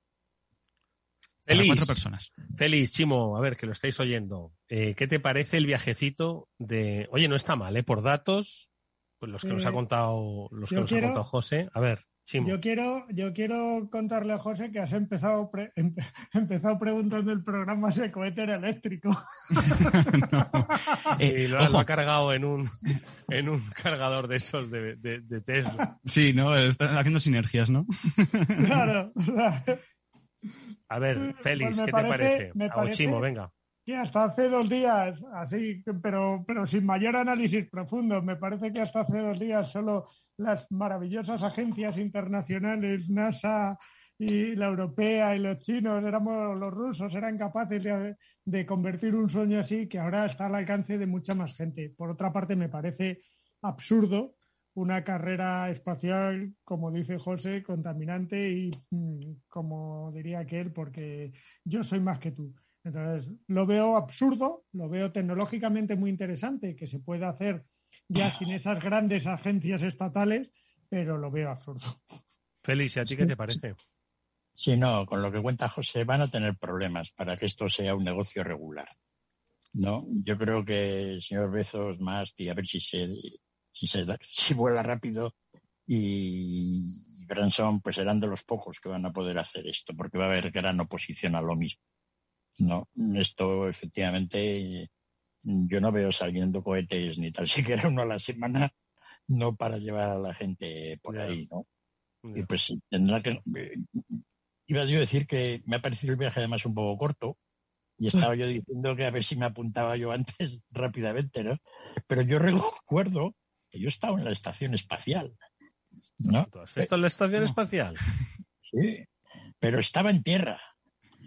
Para Feliz. cuatro personas. Feliz, Chimo, a ver, que lo estáis oyendo. Eh, ¿Qué te parece el viajecito de... Oye, no está mal, ¿eh? Por datos, pues los que nos Eh, ha contado, los que nos quiero- ha contado José. A ver, Chimo. Yo quiero, yo quiero contarle a José que has empezado, pre- empe- empezado preguntando el programa si el cohete era eléctrico. y lo, ha- Eh, ojo. lo ha cargado en un, en un cargador de esos de, de- de Tesla. Sí, ¿no? Están haciendo sinergias, ¿no? claro. A ver, Félix, Pues ¿qué parece- te parece? me parece- Chimo, venga. Que hasta hace dos días, así, pero, pero sin mayor análisis profundo, me parece que hasta hace dos días solo las maravillosas agencias internacionales, NASA, y la europea y los chinos, éramos los rusos, eran capaces de, convertir un sueño así que ahora está al alcance de mucha más gente. Por otra parte, me parece absurdo una carrera espacial, como dice José, contaminante y mm, como diría aquel, porque yo soy más que tú. Entonces, lo veo absurdo, lo veo tecnológicamente muy interesante, que se pueda hacer ya sin esas grandes agencias estatales, pero lo veo absurdo. Félix, ¿a ti qué te parece? Sí, no, con lo que cuenta José van a tener problemas para que esto sea un negocio regular. No, yo creo que el señor Bezos más y a ver si se si se si vuela rápido y Branson pues serán de los pocos que van a poder hacer esto porque va a haber gran oposición a lo mismo. No, esto efectivamente yo no veo saliendo cohetes ni tal siquiera uno a la semana, no para llevar a la gente por ahí, ¿no? Y pues tendrá que. Eh, iba yo a decir que me ha parecido el viaje además un poco corto y estaba yo diciendo que a ver si me apuntaba yo antes rápidamente, ¿no? Pero yo recuerdo que yo estaba en la estación espacial, ¿no? ¿Has estado en la estación espacial? Sí, pero estaba en tierra.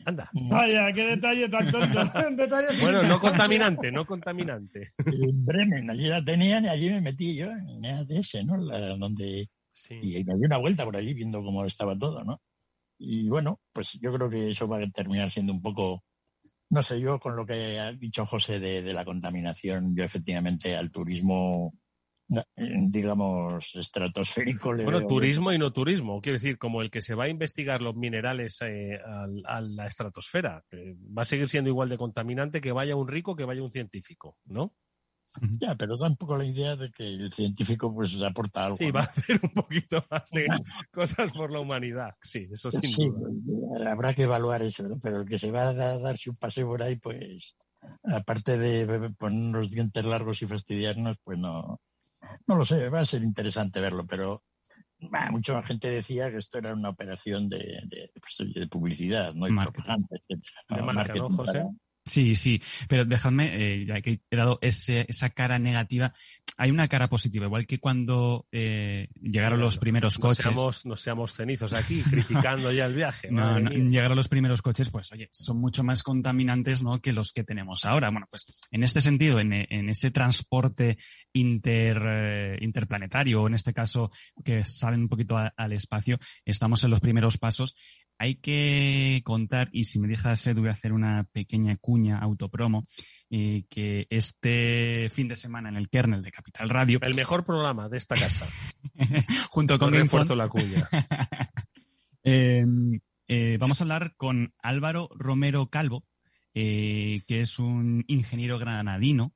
Anda. Vaya, qué detalle tan tonto. bueno, no contaminante, no contaminante. En Bremen, allí la tenían y allí me metí yo en EADS, ¿no? donde... Y me di una vuelta por allí viendo cómo estaba todo, ¿no? Y bueno, pues yo creo que eso va a terminar siendo un poco, no sé, yo con lo que ha dicho José de la contaminación, yo efectivamente al turismo digamos, estratosférico. bueno, turismo y no turismo. Quiero decir, como el que se va a investigar los minerales eh, a, la estratosfera. va a seguir siendo igual de contaminante que vaya un rico que vaya un científico, ¿no? Ya, pero tampoco la idea de que el científico pues aporta algo. Sí, va a hacer un poquito más de cosas por la humanidad. Sí, eso sin sí, Habrá que evaluar eso, ¿no? Pero el que se va a darse un paseo por ahí, pues, aparte de poner los dientes largos y fastidiarnos, pues no, no lo sé, va a ser interesante verlo, pero mucha gente decía que esto era una operación de, de, pues, publicidad, no hay propaganda, José? Sí, sí, pero dejadme, eh, ya que he dado ese, esa cara negativa, hay una cara positiva, igual que cuando eh, llegaron los primeros coches. Seamos, no seamos cenizos aquí, criticando ya el viaje. no, llegaron los primeros coches, pues oye, son mucho más contaminantes ¿no? que los que tenemos ahora. Bueno, pues en este sentido, en, en ese transporte inter, eh, interplanetario, o en este caso que salen un poquito al espacio, estamos en los primeros pasos hay que contar, y si me dejas, Edu, voy a hacer una pequeña cuña autopromo, eh, que este fin de semana en el kernel de Capital Radio. El mejor programa de esta casa. junto con refuerzo la cuña. Em, eh, vamos a hablar con Álvaro Romero Calvo, eh, que es un ingeniero granadino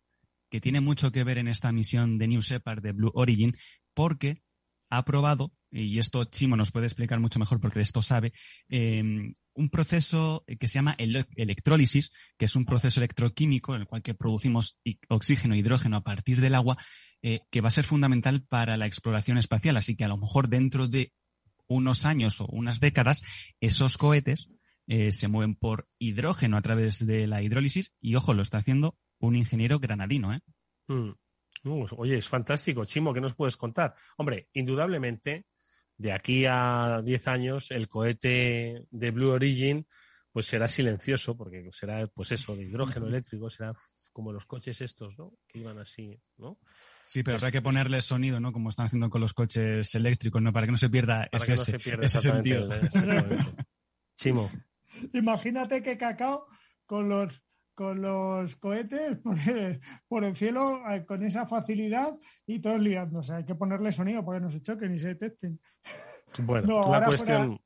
que tiene mucho que ver en esta misión de New Shepard de Blue Origin, porque ha probado y esto Chimo nos puede explicar mucho mejor porque de esto sabe, em, un proceso que se llama electrólisis, que es un proceso electroquímico en el cual que producimos oxígeno e hidrógeno a partir del agua, eh, que va a ser fundamental para la exploración espacial. Así que a lo mejor dentro de unos años o unas décadas, esos cohetes eh, se mueven por hidrógeno a través de la hidrólisis y, ojo, lo está haciendo un ingeniero granadino. ¿eh? Mm. Oye, es fantástico. Chimo, ¿qué nos puedes contar? Hombre, indudablemente de aquí a 10 años el cohete de Blue Origin pues será silencioso porque será pues eso de hidrógeno eléctrico será como los coches estos no que iban así no sí pero habrá que ponerle sonido no como están haciendo con los coches eléctricos no para que no se pierda ese, no se pierda ese sentido. Chimo. Imagínate que Cacao con los con los cohetes por el, cielo eh, con esa facilidad y todos liándose. Hay que ponerle sonido para que no se choquen y se detecten. Bueno, la cuestión...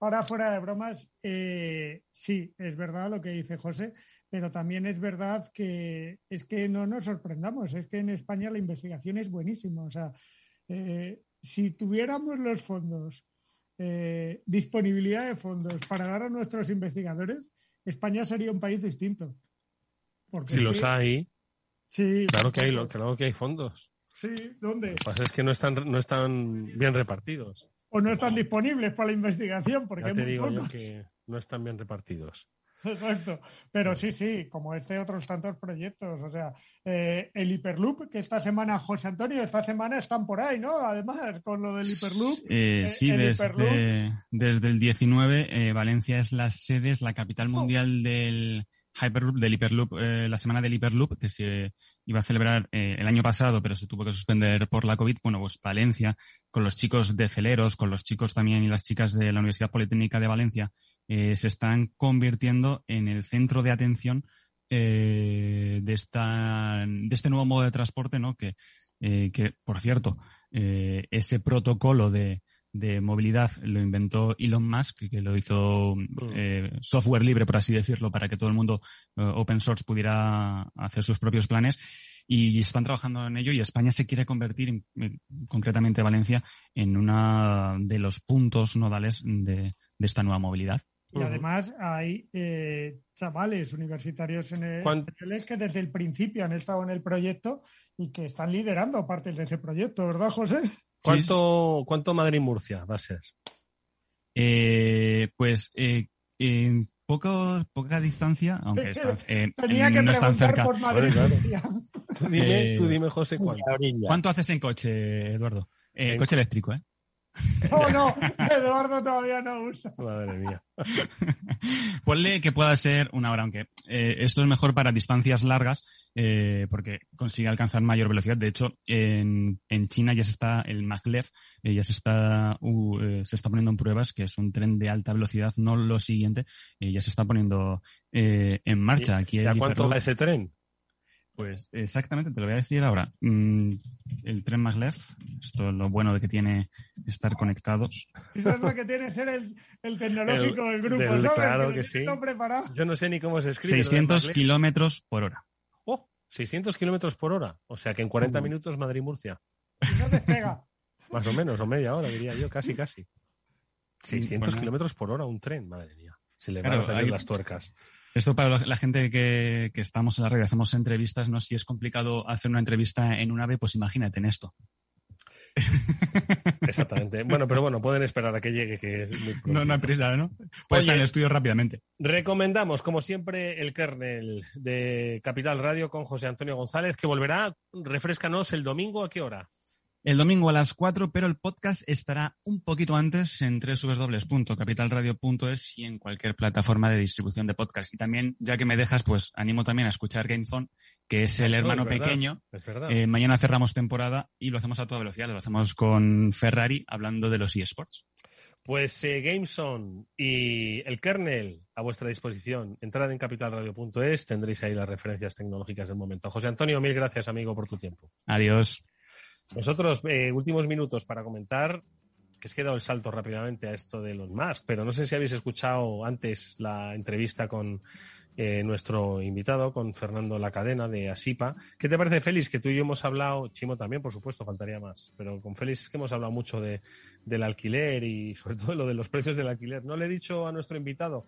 ahora fuera de bromas, eh, sí, es verdad lo que dice José, pero también es verdad que es que no nos sorprendamos, es que en España la investigación es buenísima. O sea, eh, si tuviéramos los fondos, disponibilidad de fondos para dar a nuestros investigadores, España sería un país distinto si los hay. Sí. Claro que hay, claro que hay fondos. Sí, ¿dónde? Lo que pasa es que no están, no están bien repartidos. O no están disponibles para la investigación, porque ya te digo yo que no están bien repartidos. Exacto. Pero sí, sí, como este otros tantos proyectos. O sea, eh, el Hyperloop, que esta semana, José Antonio, esta semana están por ahí, ¿no? Además, con lo del Hyperloop. Eh, sí, desde, desde, el 19, Valencia es la sede, es la capital oh. mundial del Hyperloop, del Hyperloop, eh, la semana del Hyperloop, que se iba a celebrar eh, el año pasado, pero se tuvo que suspender por la COVID. Bueno, pues Valencia, con los chicos de Celeros, con los chicos también y las chicas de la Universidad Politécnica de Valencia, eh, se están convirtiendo en el centro de atención de, esta, de este nuevo modo de transporte, ¿no? Que, que por cierto, ese protocolo de, de movilidad lo inventó Elon Musk, que lo hizo mm. eh, software libre, por así decirlo, para que todo el mundo eh, open source pudiera hacer sus propios planes. Y están trabajando en ello y España se quiere convertir, concretamente Valencia, en uno de los puntos nodales de, esta nueva movilidad. Y además hay eh, chavales universitarios en el, que desde el principio han estado en el proyecto y que están liderando partes de ese proyecto, ¿verdad, José? ¿Cuánto, ¿Cuánto Madrid-Murcia va a ser? Eh, pues eh, en poco, poca distancia, aunque está, eh, que no están cerca. Por Madrid, tú, dime, tú dime, José, ¿cuánto? ¿Cuánto haces en coche, Eduardo? coche eléctrico, ¿eh? No, no, Eduardo todavía no usa. Madre mía. Ponle que pueda ser una hora, aunque eh, esto es mejor para distancias largas eh, porque consigue alcanzar mayor velocidad. De hecho, en, en China ya se está, el maglev eh, ya se está, se está poniendo en pruebas, que es un tren de alta velocidad, no lo siguiente, ya se está poniendo en marcha. Aquí ¿A cuánto va ese tren? Pues exactamente, te lo voy a decir ahora. Mm, el tren maglev, esto es lo bueno de que tiene estar conectados. Eso es lo que tiene ser el, tecnológico del grupo, ¿sabes? Claro que, sí. Yo no sé ni cómo se escribe. 600 kilómetros por hora. ¡Oh! 600 kilómetros por hora. O sea que en 40 minutos Madrid-Murcia. no despega. Más o menos, o media hora, diría yo, casi, casi. 600 kilómetros por hora un tren, madre mía. Se le van a salir las tuercas. Esto para la gente que, estamos en la red, hacemos entrevistas, ¿no? Si es complicado hacer una entrevista en un ave, pues imagínate en esto. Exactamente. Bueno, pero bueno, pueden esperar a que llegue, que es muy No, no hay prisa, ¿no? Puede estar en el estudio rápidamente. Recomendamos, como siempre, el kernel de Capital Radio con José Antonio González, que volverá. Refrescanos el domingo, ¿a qué hora? El domingo a las 4, pero el podcast estará un poquito antes en www.capitalradio.es y en cualquier plataforma de distribución de podcast. Y también, ya que me dejas, pues animo también a escuchar GameZone, que es el hermano pequeño. Eh, mañana cerramos temporada y lo hacemos a toda velocidad, lo hacemos con Ferrari hablando de los eSports. Pues eh, GameZone y el kernel a vuestra disposición. Entrad en capitalradio.es, tendréis ahí las referencias tecnológicas del momento. José Antonio, mil gracias, amigo, por tu tiempo. Adiós. Nosotros, eh, últimos minutos para comentar, que es que he dado el salto rápidamente a esto de los Musk, pero no sé si habéis escuchado antes la entrevista con eh, nuestro invitado, con Fernando La Cadena de Asipa. ¿Qué te parece, Félix? Que tú y yo hemos hablado, Chimo también, por supuesto, faltaría más, pero con Félix es que hemos hablado mucho de, del alquiler y sobre todo lo de los precios del alquiler. No le he dicho a nuestro invitado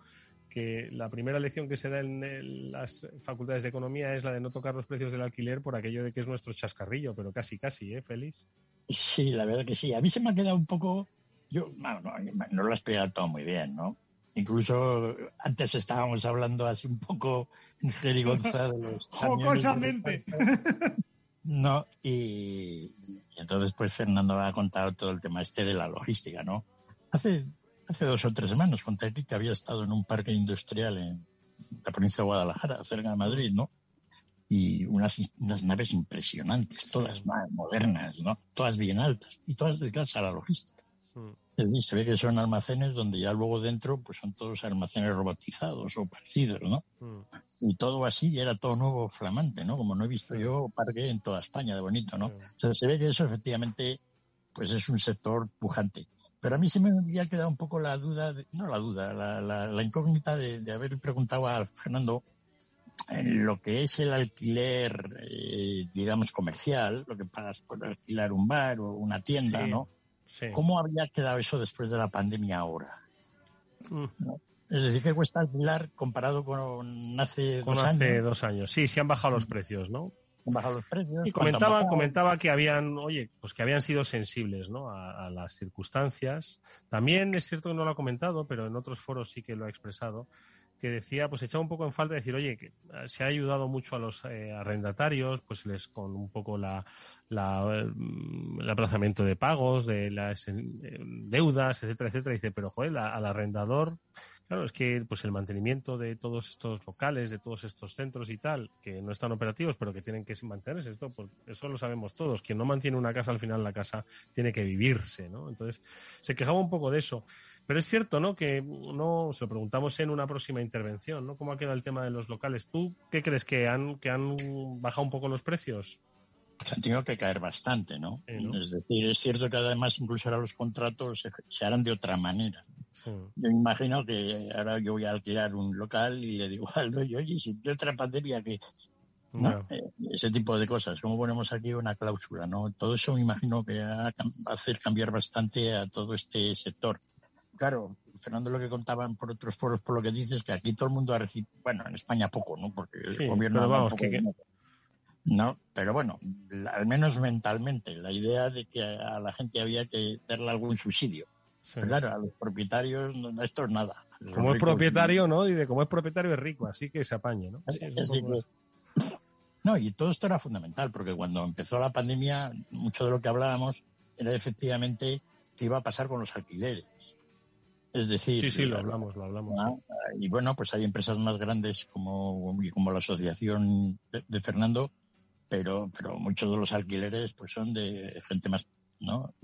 que la primera lección que se da en las facultades de economía es la de no tocar los precios del alquiler por aquello de que es nuestro chascarrillo, pero casi, casi, ¿eh, Félix? Sí, la verdad que sí. A mí se me ha quedado un poco, yo no, lo he explicado todo muy bien, ¿no? Incluso antes estábamos hablando así un poco en jerigonza de los... Jocosamente. No, y, y, entonces pues Fernando ha contado todo el tema este de la logística, ¿no? Hace hace dos o tres semanas conté aquí que había estado en un parque industrial en la provincia de Guadalajara, cerca de Madrid, ¿no? Y unas, unas naves impresionantes, todas modernas, ¿no? Todas bien altas y todas dedicadas a la logística. Mm. Se ve que son almacenes donde ya luego dentro pues son todos almacenes robotizados o parecidos, ¿no? Mm. Y todo así, y era todo nuevo, flamante, ¿no? Como no he visto yo parque en toda España de bonito, ¿no? O sea, se ve que eso efectivamente pues es un sector pujante. Pero a mí se me había quedado un poco la duda, no la duda, la, incógnita de, haber preguntado a Fernando en lo que es el alquiler, eh, digamos, comercial, lo que pagas por alquilar un bar o una tienda, ¿no? ¿Cómo habría quedado eso después de la pandemia ahora? Mm. Es decir, ¿qué cuesta alquilar comparado con hace dos años? Hace dos años, sí, sí han bajado los precios, ¿no? Los precios. Y comentaba, comentaba que habían, oye, pues que habían sido sensibles, ¿no? A, las circunstancias. También es cierto que no lo ha comentado, pero en otros foros sí que lo ha expresado, que decía, pues echaba un poco en falta decir, oye, que eh, se ha ayudado mucho a los eh, arrendatarios, pues les con un poco la, la, mm, el aplazamiento de pagos, de las deudas, etcétera, etcétera. dice, pero joder, al arrendador Claro, es que pues el mantenimiento de todos estos locales, de todos estos centros y tal, que no están operativos, pero que tienen que mantenerse, esto, pues eso lo sabemos todos. Quien no mantiene una casa, al final la casa tiene que vivirse, ¿no? Entonces, se quejaba un poco de eso. Pero es cierto, ¿no? Que no, se lo preguntamos en una próxima intervención, ¿no? ¿Cómo ha quedado el tema de los locales? ¿Tú qué crees que han, que han bajado un poco los precios? Tenido que caer bastante, ¿no? Es decir, es cierto que además incluso ahora los contratos se harán de otra manera. Yo me imagino que ahora yo voy a alquilar un local y le digo al dueño, oye, si tiene otra pandemia que... Eh, ese tipo de cosas. ¿Cómo ponemos aquí una cláusula? no Todo eso me imagino que va a hacer cambiar bastante a todo este sector. Claro, Fernando, lo que contaban por otros foros, por lo que dices, que aquí todo el mundo ha recibido, bueno, en España poco, ¿no? Porque el gobierno... Vamos, No, pero bueno, al menos mentalmente, la idea de que a la gente había que darle algún subsidio. Claro, a los propietarios esto es nada. como es propietario, ¿no? Y de como es propietario es rico, así que se apañe, ¿no? No, y todo esto era fundamental, porque cuando empezó la pandemia, mucho de lo que hablábamos era efectivamente qué iba a pasar con los alquileres. Es decir, sí, sí, lo hablamos, lo hablamos. Y bueno, pues hay empresas más grandes como, como la asociación de, Fernando, pero, pero muchos de los alquileres pues son de gente más, ¿no?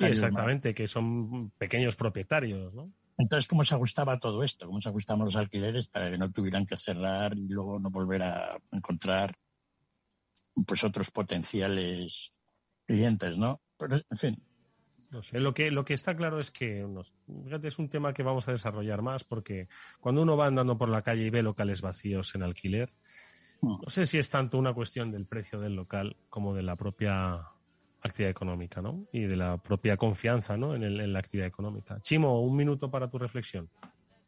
exactamente, que son pequeños propietarios, ¿no? Entonces, ¿cómo se ajustaba todo esto? ¿Cómo se ajustaban los alquileres para que no tuvieran que cerrar y luego no volver a encontrar pues otros potenciales clientes, ¿no? Pero, en fin. No sé, lo que, lo que está claro es que fíjate, es un tema que vamos a desarrollar más porque cuando uno va andando por la calle y ve locales vacíos en alquiler. No sé si es tanto una cuestión del precio del local como de la propia actividad económica, ¿no? Y de la propia confianza, ¿no? En, el, en la actividad económica. Chimo, un minuto para tu reflexión.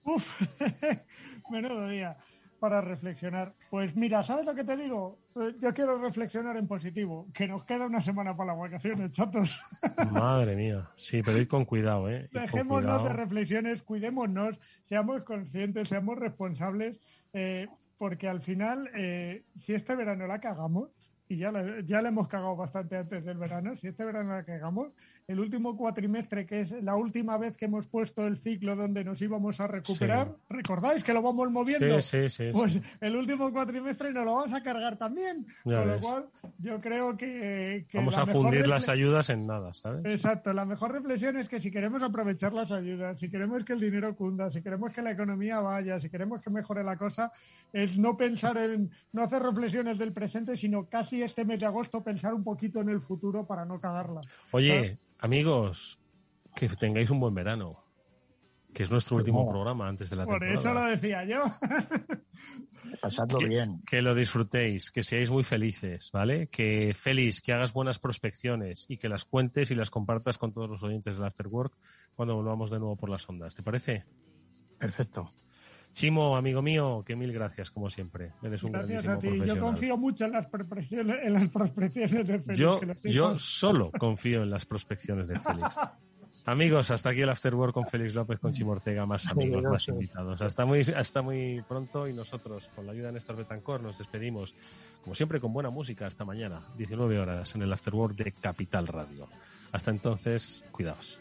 Uf, menudo día para reflexionar. Pues mira, ¿sabes lo que te digo? Eh, yo quiero reflexionar en positivo, que nos queda una semana para las vacaciones, chatos. Madre mía, sí, pero id con cuidado, ¿eh? Dejémonos de reflexiones, cuidémonos, seamos conscientes, seamos responsables, eh, porque al final, eh, si este verano la cagamos, y ya ya le hemos cagado bastante antes del verano, si este verano la cagamos, el último cuatrimestre, que es la última vez que hemos puesto el ciclo donde nos íbamos a recuperar, ¿recordáis que lo vamos moviendo? Sí, sí, pues el último cuatrimestre nos lo vamos a cargar también, con lo cual yo creo que... vamos a fundir las ayudas en nada, ¿sabes? Exacto, la mejor reflexión es que si queremos aprovechar las ayudas, si queremos que el dinero cunda, si queremos que la economía vaya, si queremos que mejore la cosa, es no pensar en, no hacer reflexiones del presente, sino casi este mes de agosto pensar un poquito en el futuro para no cagarla. Oye, amigos, que tengáis un buen verano. Que es nuestro último programa antes de la Por temporada. eso lo decía yo. Pasando bien. Que lo disfrutéis, que seáis muy felices, ¿vale? Que feliz, que hagas buenas prospecciones y que las cuentes y las compartas con todos los oyentes del Afterwork cuando volvamos de nuevo por las ondas. ¿Te parece? Perfecto. Chimo, amigo mío, que mil gracias, como siempre. Eres un gracias a ti. Yo confío mucho en las, prospecciones, en las prospecciones de Félix. Yo, yo solo confío en las prospecciones de Félix. Amigos, hasta aquí el Afterwork con Félix López, con Chimo Ortega, más amigos, más invitados. Hasta muy, hasta muy pronto y nosotros, con la ayuda de Néstor Betancor, nos despedimos, como siempre, con buena música. Hasta mañana, 19 horas, en el Afterwork de Capital Radio. Hasta entonces, cuidaos.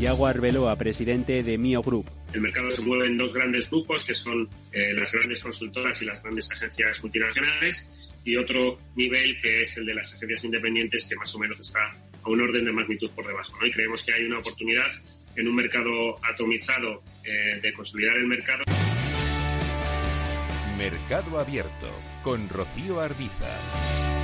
Yago Arbeloa, presidente de Mio Group. El mercado se mueve en dos grandes grupos, que son eh, las grandes consultoras y las grandes agencias multinacionales, y otro nivel que es el de las agencias independientes, que más o menos está a un orden de magnitud por debajo. Y creemos que hay una oportunidad en un mercado atomizado eh, de consolidar el mercado. Mercado Abierto con Rocío Arbiza.